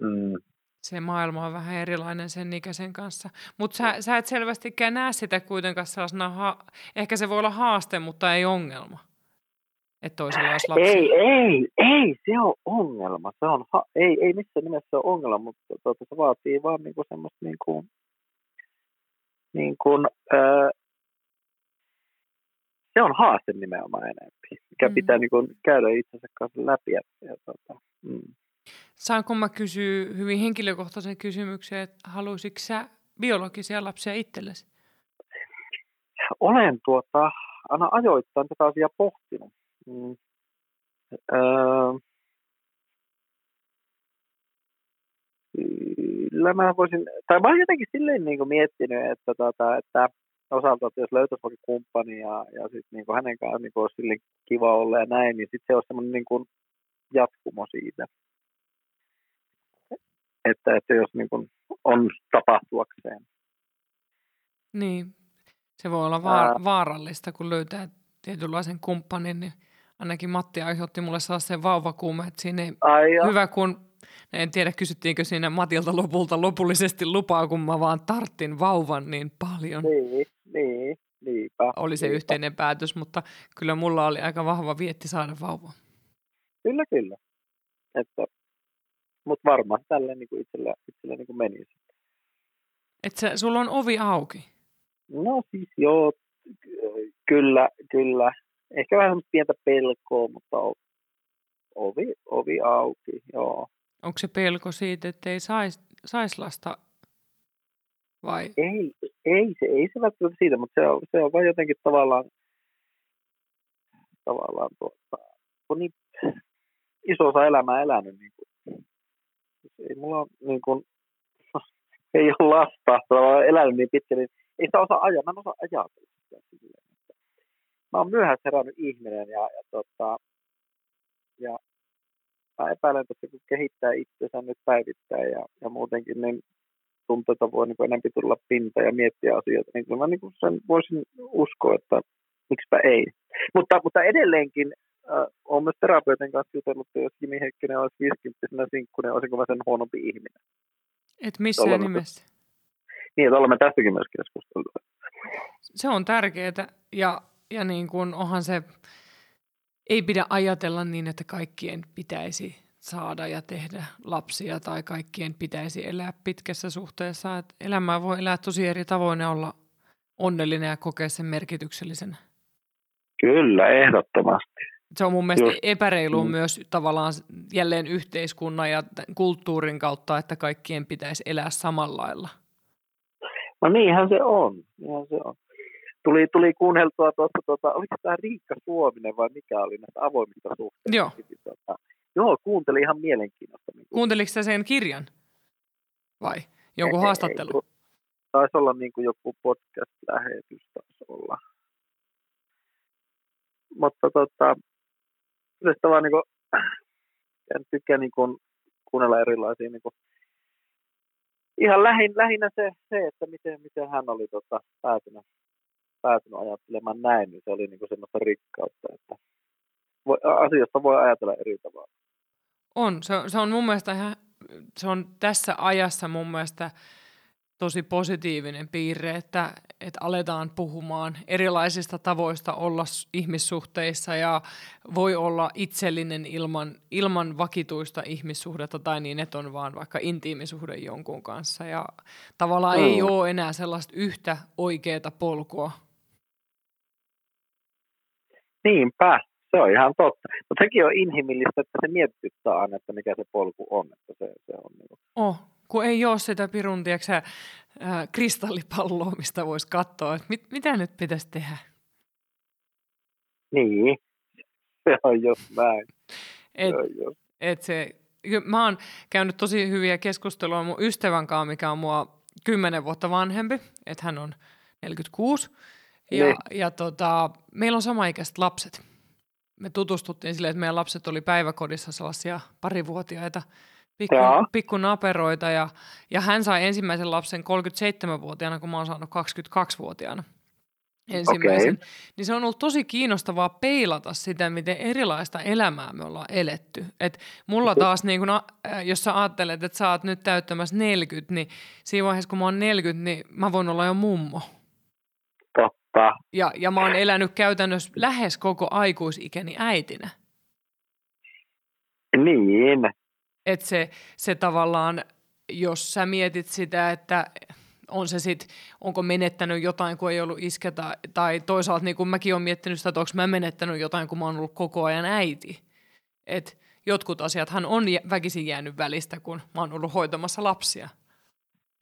Mm. se maailma on vähän erilainen sen ikäisen kanssa. Mutta sä, sä et selvästikään näe sitä kuitenkaan sellaisena, ha- ehkä se voi olla haaste, mutta ei ongelma, että toisella olisi lapsi. Ei, ei, ei, se on ongelma. Se on, ha- ei, ei missään nimessä ole ongelma, mutta tuota, se vaatii vaan niinku semmoista niin kuin, niin kuin, ää, se on haaste nimenomaan enemmän, mikä Mm. pitää niin kuin, käydä itsensä kanssa läpi. Ja, ja, tuota, mm. Saanko mä kysyä hyvin henkilökohtaisen kysymyksen, että haluaisitko sä biologisia lapsia itsellesi? Olen tuota, aina ajoittain tätä asiaa pohtinut. Mm. Öö, kyllä mä voisin, tai mä oon jotenkin silleen niin kuin miettinyt, että, tota, että osalta, että jos löytäisi vaikka kumppani ja, ja sit niin kuin hänen kanssaan niin kuin olisi silleen kiva olla ja näin, niin sitten se olisi semmoinen niin kuin jatkumo siitä. Että, että jos niin kuin on tapahtuakseen. Niin, se voi olla vaar- vaarallista, kun löytää tietynlaisen kumppanin, niin ainakin Matti aiheutti mulle sellaisen vauvakuume, että siinä ei Ai hyvä kun, en tiedä kysyttiinkö siinä Matilta lopulta lopullisesti lupaa, kun mä vaan tarttin vauvan niin paljon. Niin, niin, niinpä. Oli se niinpä. yhteinen päätös, mutta kyllä mulla oli aika vahva vietti saada vauva. Kyllä, kyllä. Että, mutta varmaan tälleen niin kuin itsellä, itsellä niin kuin menisi. Että se, sulla on ovi auki. No siis joo, ky- kyllä, kyllä. Ehkä vähän pientä pelkoa, mutta ovi, ovi auki, joo. Onko se pelko siitä, että ei saisi sais lasta vai? Ei, ei, se, ei se välttämättä siitä, mutta se on, se on vaan jotenkin tavallaan, tavallaan tuota, on niin iso osa elämää elänyt. Niin kuin, ei mulla niin kuin, ei ole lasta, elänyt niin pitkä, niin ei sitä osaa ajaa, mä en osaa ajatella sitä silleen. Mä oon myöhässä herännyt ihminen ja, ja, tota, ja mä epäilen, että kun kehittää itsensä nyt päivittäin ja, ja muutenkin, niin tunteita voi niin enemmän tulla pinta ja miettiä asioita, niin kyllä mä niin sen voisin uskoa, että miksipä ei. Mutta, mutta edelleenkin äh, olen myös terapeutin kanssa jutellut, että jos Jimi Heikkinen olisi 50 sinkkunen, olisinko mä sen huonompi ihminen. Et missään nimessä. Niin, että olemme tästäkin myös keskusteltu. Se on tärkeää ja, ja niin kuin onhan se, ei pidä ajatella niin, että kaikkien pitäisi saada ja tehdä lapsia tai kaikkien pitäisi elää pitkässä suhteessa. Että elämää voi elää tosi eri tavoin ja olla onnellinen ja kokea sen merkityksellisen. Kyllä, ehdottomasti. Se on mun mielestä Just. epäreilu mm. myös tavallaan jälleen yhteiskunnan ja kulttuurin kautta, että kaikkien pitäisi elää samalla lailla. No niinhän se on. Niinhän se on. Tuli, tuli kuunneltua tuossa, tuota, oliko tämä Riikka Suominen vai mikä oli näistä avoimista suhteista? Joo. Tuota, joo, kuuntelin ihan mielenkiinnosta. Niin Kuunteliko sä sen kirjan vai jonkun ei, haastattelu? Ei, taisi olla niin kuin joku podcast-lähetys taisi olla. Mutta tota, yleistä vaan niin kuin, en tykkää niin kuin, kuunnella erilaisia niin kuin, ihan lähin, lähinnä se, se, että miten, miten hän oli tota, päätynyt, päätynyt ajattelemaan näin, niin se oli niin kuin semmoista rikkautta, että voi, asioista voi ajatella eri tavalla. On, se, se on mun mielestä ihan, se on tässä ajassa mun mielestä tosi positiivinen piirre, että, että aletaan puhumaan erilaisista tavoista olla ihmissuhteissa ja voi olla itsellinen ilman, ilman vakituista ihmissuhdetta tai niin, että on vaan vaikka intiimisuhde jonkun kanssa. Ja tavallaan mm. ei ole enää sellaista yhtä oikeaa polkua. Niinpä, se on ihan totta. Mutta sekin on inhimillistä, että se mietityttää aina, että mikä se polku on. Että se, se on niin oh, kun ei ole sitä pirun, tiiäksä, äh, kristallipalloa, mistä voisi katsoa, että mit, mitä nyt pitäisi tehdä. Niin, se on just näin. Et, se on just. Et se, mä oon käynyt tosi hyviä keskustelua mun ystävän kanssa, mikä on mua kymmenen vuotta vanhempi, että hän on 46. Ja, niin. ja tota, meillä on samaikäiset lapset. Me tutustuttiin silleen, että meidän lapset oli päiväkodissa sellaisia parivuotiaita pikku, pikku naperoita ja, ja hän sai ensimmäisen lapsen 37-vuotiaana, kun mä oon saanut 22-vuotiaana ensimmäisen. Okay. Niin se on ollut tosi kiinnostavaa peilata sitä, miten erilaista elämää me ollaan eletty. Et mulla taas, niin kun, jos sä ajattelet, että sä oot nyt täyttämässä 40, niin siinä vaiheessa, kun mä oon 40, niin mä voin olla jo mummo. Totta. Ja, ja mä oon elänyt käytännössä lähes koko aikuisikäni äitinä. Niin, että se, se tavallaan, jos sä mietit sitä, että on se sit, onko menettänyt jotain, kun ei ollut iskä, tai, tai toisaalta niin kuin mäkin olen miettinyt sitä, että onko mä menettänyt jotain, kun mä oon ollut koko ajan äiti. Et jotkut asiathan on väkisin jäänyt välistä, kun mä oon ollut hoitamassa lapsia.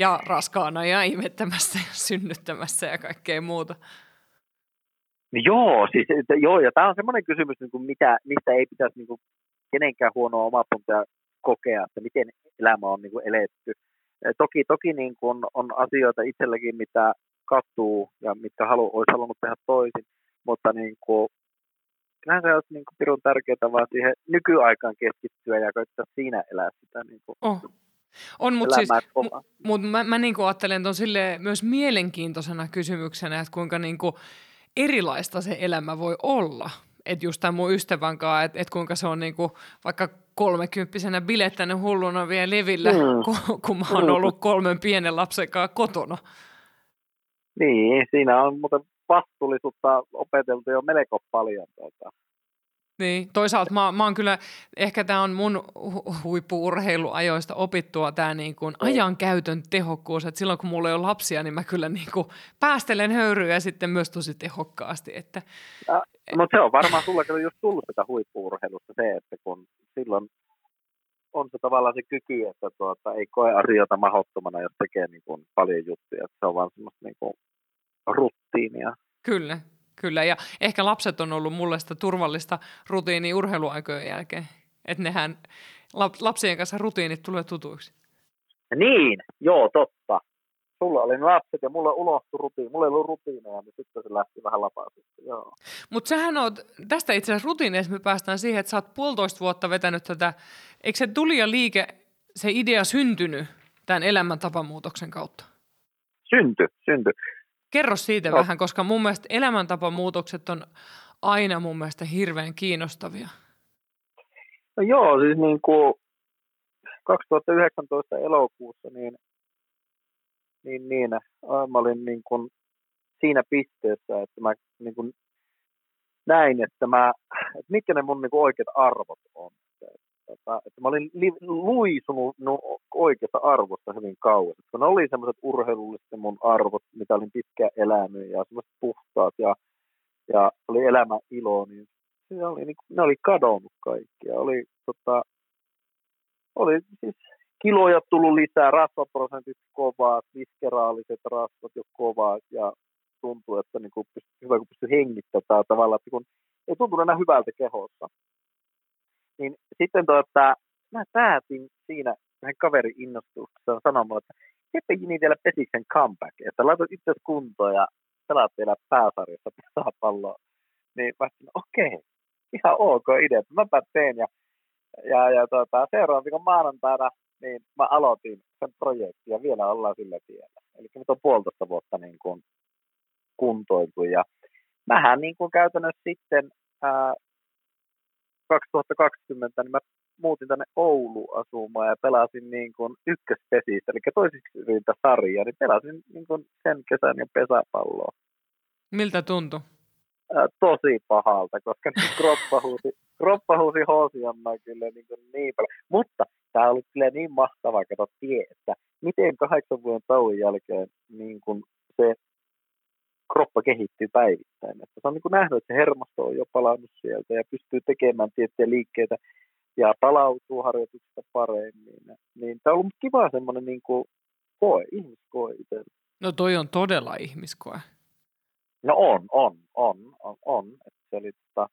Ja raskaana ja imettämässä ja synnyttämässä ja kaikkea muuta. Joo, siis, joo, ja tämä on semmoinen kysymys, niin kuin mitä, mistä ei pitäisi niin kuin kenenkään huonoa omatuntoa kokea, että miten elämä on niin kuin eletty. Toki, toki niin kuin on asioita itselläkin, mitä kattuu ja mitkä halu, olisi halunnut tehdä toisin, mutta niin kuin, kyllähän se olisi niin kuin pirun tärkeää vaan siihen nykyaikaan keskittyä ja koittaa siinä elää sitä niin kuin oh. On, mutta siis, mut mä, mä niin ajattelen ton myös mielenkiintoisena kysymyksenä, että kuinka niin kuin erilaista se elämä voi olla että just tämän mun ystävän kanssa, että et kuinka se on niinku vaikka kolmekymppisenä bilettänyt hulluna vielä levillä, mm. kun, kun mä oon mm. ollut kolmen pienen lapsen kanssa kotona. Niin, siinä on muuten vastuullisuutta opeteltu jo melko paljon. Tuota. Niin, toisaalta mä, mä oon kyllä, ehkä tämä on mun huippuurheiluajoista opittua tämä niin kuin ajankäytön tehokkuus, että silloin kun mulla ei ole lapsia, niin mä kyllä niin kuin päästelen höyryä sitten myös tosi tehokkaasti. Että, ja, mutta se on varmaan sulla just tullut sitä huippuurheilusta se, että kun silloin on se tavallaan se kyky, että tuota, ei koe asioita mahdottomana, jos tekee niin kuin paljon juttuja. Että se on vaan semmoista niin kuin ruttiinia. Kyllä, Kyllä, ja ehkä lapset on ollut mulle sitä turvallista rutiini urheiluaikojen jälkeen. Että nehän, lapsien kanssa rutiinit tulee tutuiksi. Niin, joo, totta. Sulla oli lapset ja mulla unohtui rutiini. Mulla ei ollut rutiineja, niin sitten se lähti vähän lapaisesti, joo. Mutta sähän oot, tästä itse asiassa rutiineista me päästään siihen, että sä oot puolitoista vuotta vetänyt tätä, eikö se tuli ja liike, se idea syntynyt tämän elämäntapamuutoksen kautta? Synty, synty. Kerro siitä no. vähän, koska mun mielestä elämäntapamuutokset on aina mun mielestä hirveän kiinnostavia. No joo, siis niin kuin 2019 elokuussa, niin, niin, niin mä olin niin kuin siinä pisteessä, että mä niin kuin näin, että, mä, että mitkä ne mun niin kuin oikeat arvot on. Että, että mä olin li, luisunut no, oikeasta arvosta hyvin kauan. Että ne oli semmoiset urheilulliset mun arvot, mitä olin pitkään elänyt ja semmoiset puhtaat ja, ja oli elämä ilo, niin se oli, niin, ne oli kadonnut kaikki. Ja oli, tota, oli siis kiloja tullut lisää, rasvaprosentit kovaa, viskeraaliset rasvat jo kovaa ja tuntuu, että niin kuin hyvä kun pystyy hengittämään tavallaan, että kun ei tuntunut enää hyvältä kehossa. Niin sitten tuota, mä päätin siinä vähän kaverin innostuksessa sanomalla, että Jeppe Jini vielä pesiksen comeback, että laitat itse kuntoon ja pelaat vielä pääsarjassa palloa. Niin mä okei, okay, ihan ok idea, mäpä teen ja, ja, ja tuota, seuraavan viikon maanantaina niin mä aloitin sen projektin ja vielä ollaan sillä tiellä. Eli nyt on puolitoista vuotta niin kuin kuntoiltu ja mähän niin kuin käytännössä sitten ää, 2020 niin mä muutin tänne Oulu asumaan ja pelasin niin kuin ykköspesistä, eli toisiksi riitä sarjaa, niin pelasin niin kuin sen kesän ja pesäpalloa. Miltä tuntui? Ää, tosi pahalta, koska kroppa huusi, kroppa huusi hoosiannaa kyllä niin, kuin niin paljon. Mutta tämä oli kyllä niin mahtavaa, kato tie, että miten kahdeksan vuoden tauon jälkeen niin kuin se kroppa kehittyy päivittäin. Että se on niin kuin nähnyt, että se hermosto on jo palannut sieltä ja pystyy tekemään tiettyjä liikkeitä ja palautuu harjoituksesta paremmin. Niin tämä on ollut kiva semmoinen niin kuin koe, ihmiskoe itsellä. No toi on todella ihmiskoe. No on, on, on, on, on. Että se oli, tota,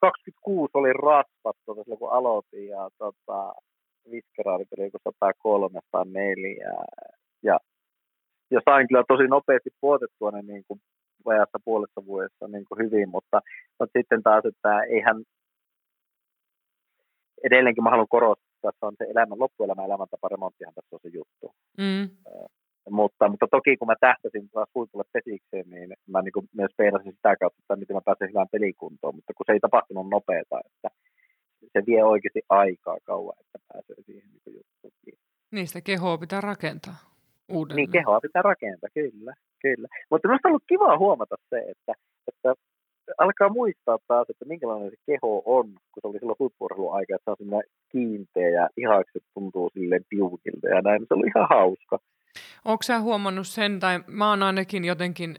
26 oli rasvat tota, silloin, kun aloitin ja tota, viskeraalit oli joku 103, 104 ja ja sain kyllä tosi nopeasti puotettua ne niin kuin vajassa puolessa vuodessa niin kuin hyvin, mutta, mutta sitten taas, että eihän edelleenkin mä haluan korostaa, että on se elämän, loppuelämän elämäntapa remonttihan tässä on se juttu. Mm. Mutta, mutta toki kun mä tähtäsin taas huipulle pesikseen, niin mä niin kuin myös peinasin sitä kautta, että miten mä pääsen hyvään pelikuntoon, mutta kun se ei tapahtunut nopeeta, että se vie oikeasti aikaa kauan, että pääsee siihen niin juttuun. Niistä kehoa pitää rakentaa uudelleen. Niin kehoa pitää rakentaa, kyllä. kyllä. Mutta minusta on ollut kiva huomata se, että, että alkaa muistaa taas, että minkälainen se keho on, kun se oli silloin huippuurheiluaika, että se on kiinteä ja ihakset tuntuu silleen piukilta ja näin. Se oli ihan hauska. Onko sä huomannut sen, tai mä oon ainakin jotenkin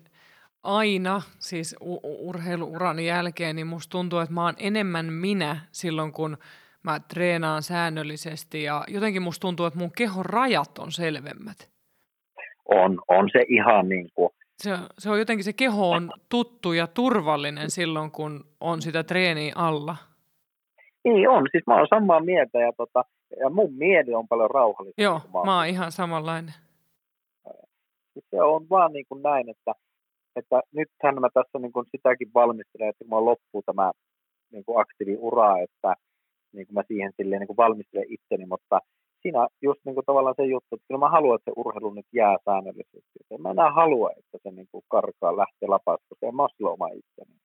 aina, siis u- urheiluuran jälkeen, niin musta tuntuu, että mä oon enemmän minä silloin, kun mä treenaan säännöllisesti ja jotenkin musta tuntuu, että mun kehon rajat on selvemmät on, on se ihan niin kuin... Se, se on jotenkin, se keho on tuttu ja turvallinen silloin, kun on sitä treeniä alla. Niin on, siis mä oon samaa mieltä ja, tota, ja mun mieli on paljon rauhallisempi. Joo, mä, mä oon ihan samanlainen. Siis se on vaan niin kuin näin, että, että nythän mä tässä niin kuin sitäkin valmistelen, että kun loppuu tämä niin kuin aktiiviura, että niin kuin mä siihen silleen niin kuin valmistelen itseni, mutta siinä just niin kuin tavallaan se juttu, että kyllä mä haluan, että se urheilu nyt jää säännöllisesti. En mä enää halua, että se niin kuin karkaa lähtee lapasta, koska en mä ole oma itseni.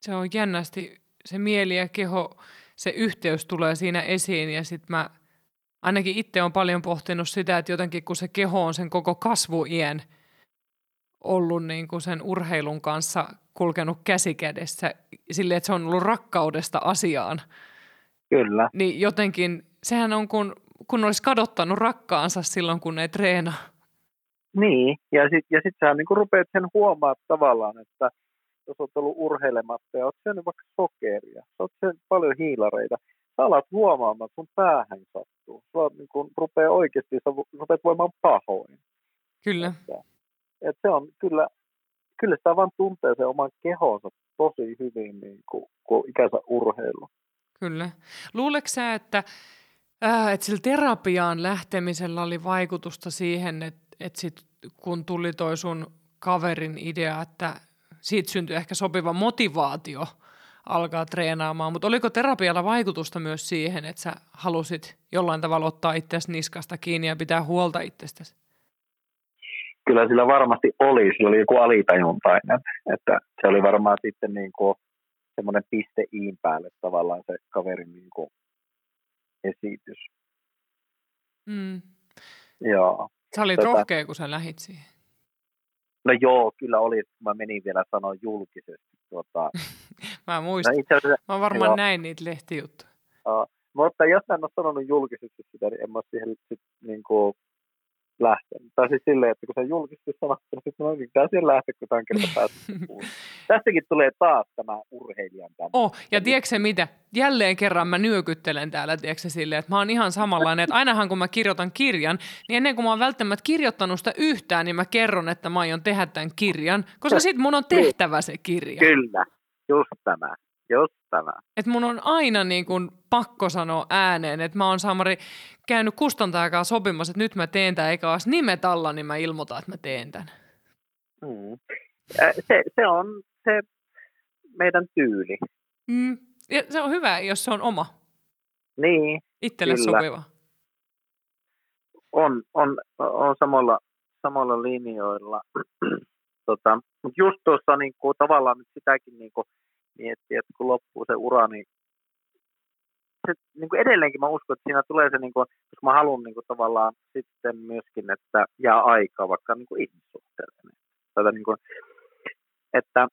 Se on jännästi, se mieli ja keho, se yhteys tulee siinä esiin ja sitten mä ainakin itse on paljon pohtinut sitä, että jotenkin kun se keho on sen koko kasvuien ollut niin kuin sen urheilun kanssa kulkenut käsikädessä silleen, että se on ollut rakkaudesta asiaan. Kyllä. Niin jotenkin sehän on kun, kun olisi kadottanut rakkaansa silloin, kun ei treena. Niin, ja sitten ja sit sä niin rupeat sen huomaa tavallaan, että jos olet ollut urheilematta ja olet syönyt vaikka sokeria, sä oot syönyt paljon hiilareita, sä alat huomaamaan, että sun päähän sattuu. Sä niin kun rupeaa oikeasti, sä rupeat voimaan pahoin. Kyllä. Että, että se on kyllä, kyllä sitä vaan tuntee sen oman kehonsa tosi hyvin, niin kuin, kun ikänsä urheilu. Kyllä. Luuleeko sä, että Äh, että sillä terapiaan lähtemisellä oli vaikutusta siihen, että, sit, kun tuli toi sun kaverin idea, että siitä syntyi ehkä sopiva motivaatio alkaa treenaamaan. Mutta oliko terapialla vaikutusta myös siihen, että sä halusit jollain tavalla ottaa itseäsi niskasta kiinni ja pitää huolta itsestäsi? Kyllä sillä varmasti oli. Sillä oli joku alitajuntainen. Että se oli varmaan sitten niin kuin semmoinen piste iin päälle tavallaan se kaverin niin kuin esitys. Mm. Joo. Sä olit Tota- rohkea, kun sä lähit siihen. No joo, kyllä oli. Mä menin vielä sanoa julkisesti. Tuota, Mä no muistan. itse asiassa, Mä varmaan joo. näin niitä lehtijuttuja. uh, mutta jos mä en ole sanonut julkisesti sitä, niin en mä siihen sit, niin kuin, lähtenyt. Tai siis silleen, että kun se julkisesti sanottu, niin sitten olin, pitää siihen lähteä, kun tämän kerran. Tästäkin tulee taas tämä urheilijan tämä. Oh, ja tiedätkö se mitä? Jälleen kerran mä nyökyttelen täällä, tiedätkö silleen, että mä oon ihan samanlainen, että ainahan kun mä kirjoitan kirjan, niin ennen kuin mä oon välttämättä kirjoittanut sitä yhtään, niin mä kerron, että mä aion tehdä tämän kirjan, koska sit mun on tehtävä se kirja. Kyllä, just tämä. Just tämä. Että mun on aina niin kuin pakko sanoa ääneen, että mä oon Samari käynyt kustantajakaan sopimassa, että nyt mä teen tämän, eikä olisi nimet alla, niin mä ilmoitan, että mä teen tämän. Mm. Se, se on se meidän tyyli. Mm. Ja se on hyvä, jos se on oma, Niin, itselle Kyllä. sopiva. on, on, on samalla, samalla linjoilla. tota, mutta just tuossa niin kuin, tavallaan nyt sitäkin niin kuin, miettii, että kun loppuu se ura, niin se, niin kuin edelleenkin mä uskon, että siinä tulee se, niin kuin, jos mä haluan niin kuin, tavallaan sitten myöskin, että jää aikaa vaikka niin kuin ihmissuhteelle. Tätä, niin kuin, että,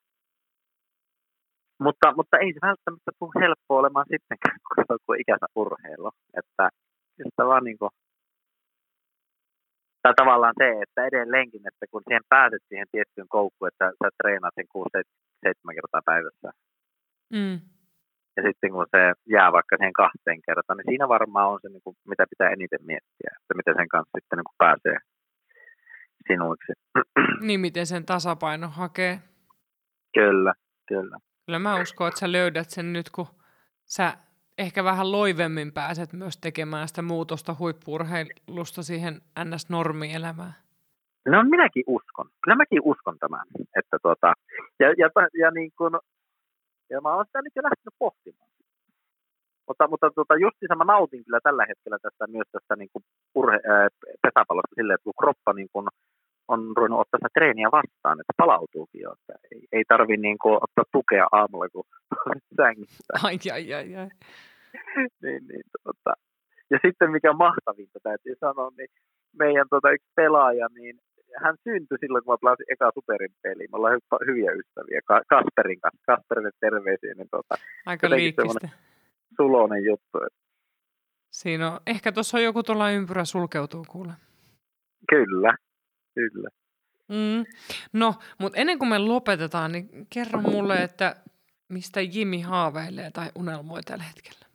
mutta, mutta ei se välttämättä tule helppoa olemaan sittenkään, kun se on ikänsä urheilu. Että sitä vaan niin kuin, tai tavallaan se, että edelleenkin, että kun siihen pääset siihen tiettyyn koukkuun, että sä treenaat sen 6-7 kertaa päivässä, Mm. ja sitten kun se jää vaikka siihen kahteen kertaan, niin siinä varmaan on se, niin kuin, mitä pitää eniten miettiä, että miten sen kanssa sitten niin kuin pääsee sinuiksi. Niin miten sen tasapaino hakee. kyllä, kyllä. Kyllä mä uskon, että sä löydät sen nyt, kun sä ehkä vähän loivemmin pääset myös tekemään sitä muutosta huippurheilusta siihen NS-normielämään. No minäkin uskon. Kyllä mäkin uskon tämän. Että tuota, ja, ja, ja, niin kuin, ja mä oon sitä nyt jo lähtenyt pohtimaan. Mutta, mutta tuota, justiinsa mä nautin kyllä tällä hetkellä tästä myös tästä niin kuin urhe, ää, pesäpallosta silleen, että kun kroppa niin kuin on ruvennut ottaa sitä treeniä vastaan, että palautuukin jo. Että ei, ei tarvi niin kuin ottaa tukea aamulla, kun sängystä. Ai, ai, ai, ai. niin, niin, tuota. Ja sitten mikä mahtavinta täytyy sanoa, niin meidän tuota, yksi pelaaja, niin hän syntyi silloin, kun mä pelasin eka superin peliä. Me ollaan hy- hyviä ystäviä Ka- Kasperin kanssa. Kasperille terveisiä, niin tuota, Aika liikkistä. sulonen juttu. Että Siinä on, ehkä tuossa on joku tuolla ympyrä sulkeutuu kuule. kyllä, kyllä. Mm. No, mutta ennen kuin me lopetetaan, niin kerro mulle, että mistä Jimi haaveilee tai unelmoi tällä hetkellä.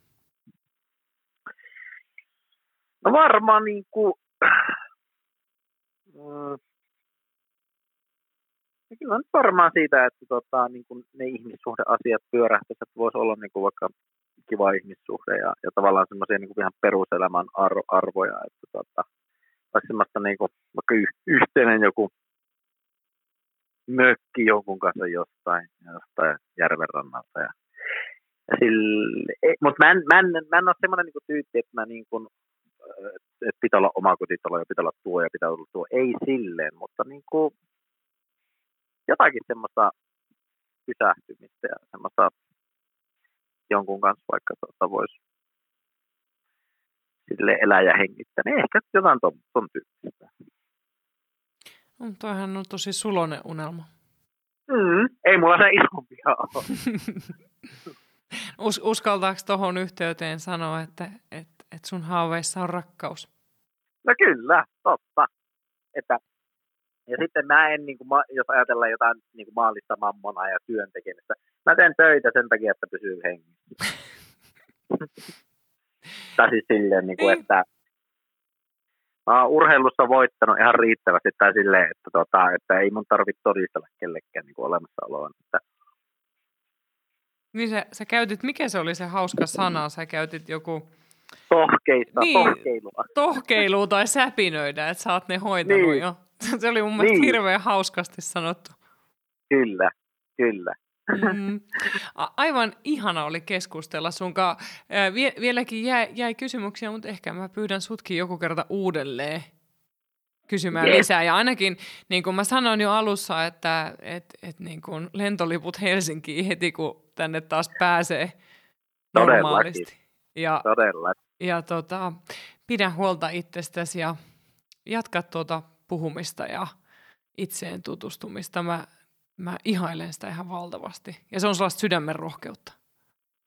No varmaan niin kuin, mm, no kyllä nyt varmaan siitä, että tota, niin kuin ne ihmissuhdeasiat pyörähtäisivät, että voisi olla niin kuin vaikka kiva ihmissuhde ja, ja tavallaan semmoisia niin kuin ihan peruselämän ar- arvoja, että tota, vaikka semmoista niin kuin, vaikka y- yhteinen joku mökki jonkun kanssa jostain, jostain järven rannalta ja, ja sille, ei, mutta mä en, mä en, mä en ole semmoinen niin tyyppi, että mä niin kuin, että pitää olla oma kotitalo ja pitää olla tuo ja pitää olla tuo. Ei silleen, mutta niin kuin jotakin semmoista pysähtymistä ja semmoista jonkun kanssa vaikka tuota voisi sille elää ja hengittää. Niin ehkä jotain ton, ton tyyppistä. No, toihan on tosi sulonen unelma. Mm, ei mulla se isompia ole. Us, uskaltaako tuohon yhteyteen sanoa, että et, et sun haaveissa on rakkaus? No kyllä, totta. Että, ja sitten mä en, niin kuin, jos ajatellaan jotain niin kuin maallista mammona ja työn tekemistä, mä teen töitä sen takia, että pysyy hengissä. tai siis silleen, niin kuin, että mä oon urheilussa voittanut ihan riittävästi tai silleen, että, tota, että ei mun tarvitse todistella kellekään niin olemassaoloa. Että, Niin sä, sä käytit, mikä se oli se hauska sana? Sä käytit joku tohkeista, Niin. tohkeilua. tohkeilua tai säpinöidä, että sä oot ne hoitanut Niin. jo. Se oli mun mielestä Niin. hirveän hauskasti sanottu. Kyllä, kyllä. Mm. Aivan ihana oli keskustella sunkaan. Vie, vieläkin jäi, jäi kysymyksiä, mutta ehkä mä pyydän sutkin joku kerta uudelleen kysymään yes. lisää. Ja ainakin, niin kuin mä sanoin jo alussa, että et, et niin kuin lentoliput Helsinkiin heti, kun tänne taas pääsee normaalisti. Ja, Todella. ja tota, pidä huolta itsestäsi ja jatka tuota puhumista ja itseen tutustumista. Mä, mä ihailen sitä ihan valtavasti. Ja se on sellaista sydämen rohkeutta.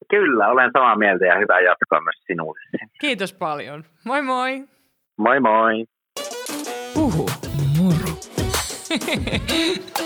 Kyllä, olen samaa mieltä ja hyvää jatkoa myös sinulle. Kiitos paljon. Moi moi! Moi moi! Puhu moro.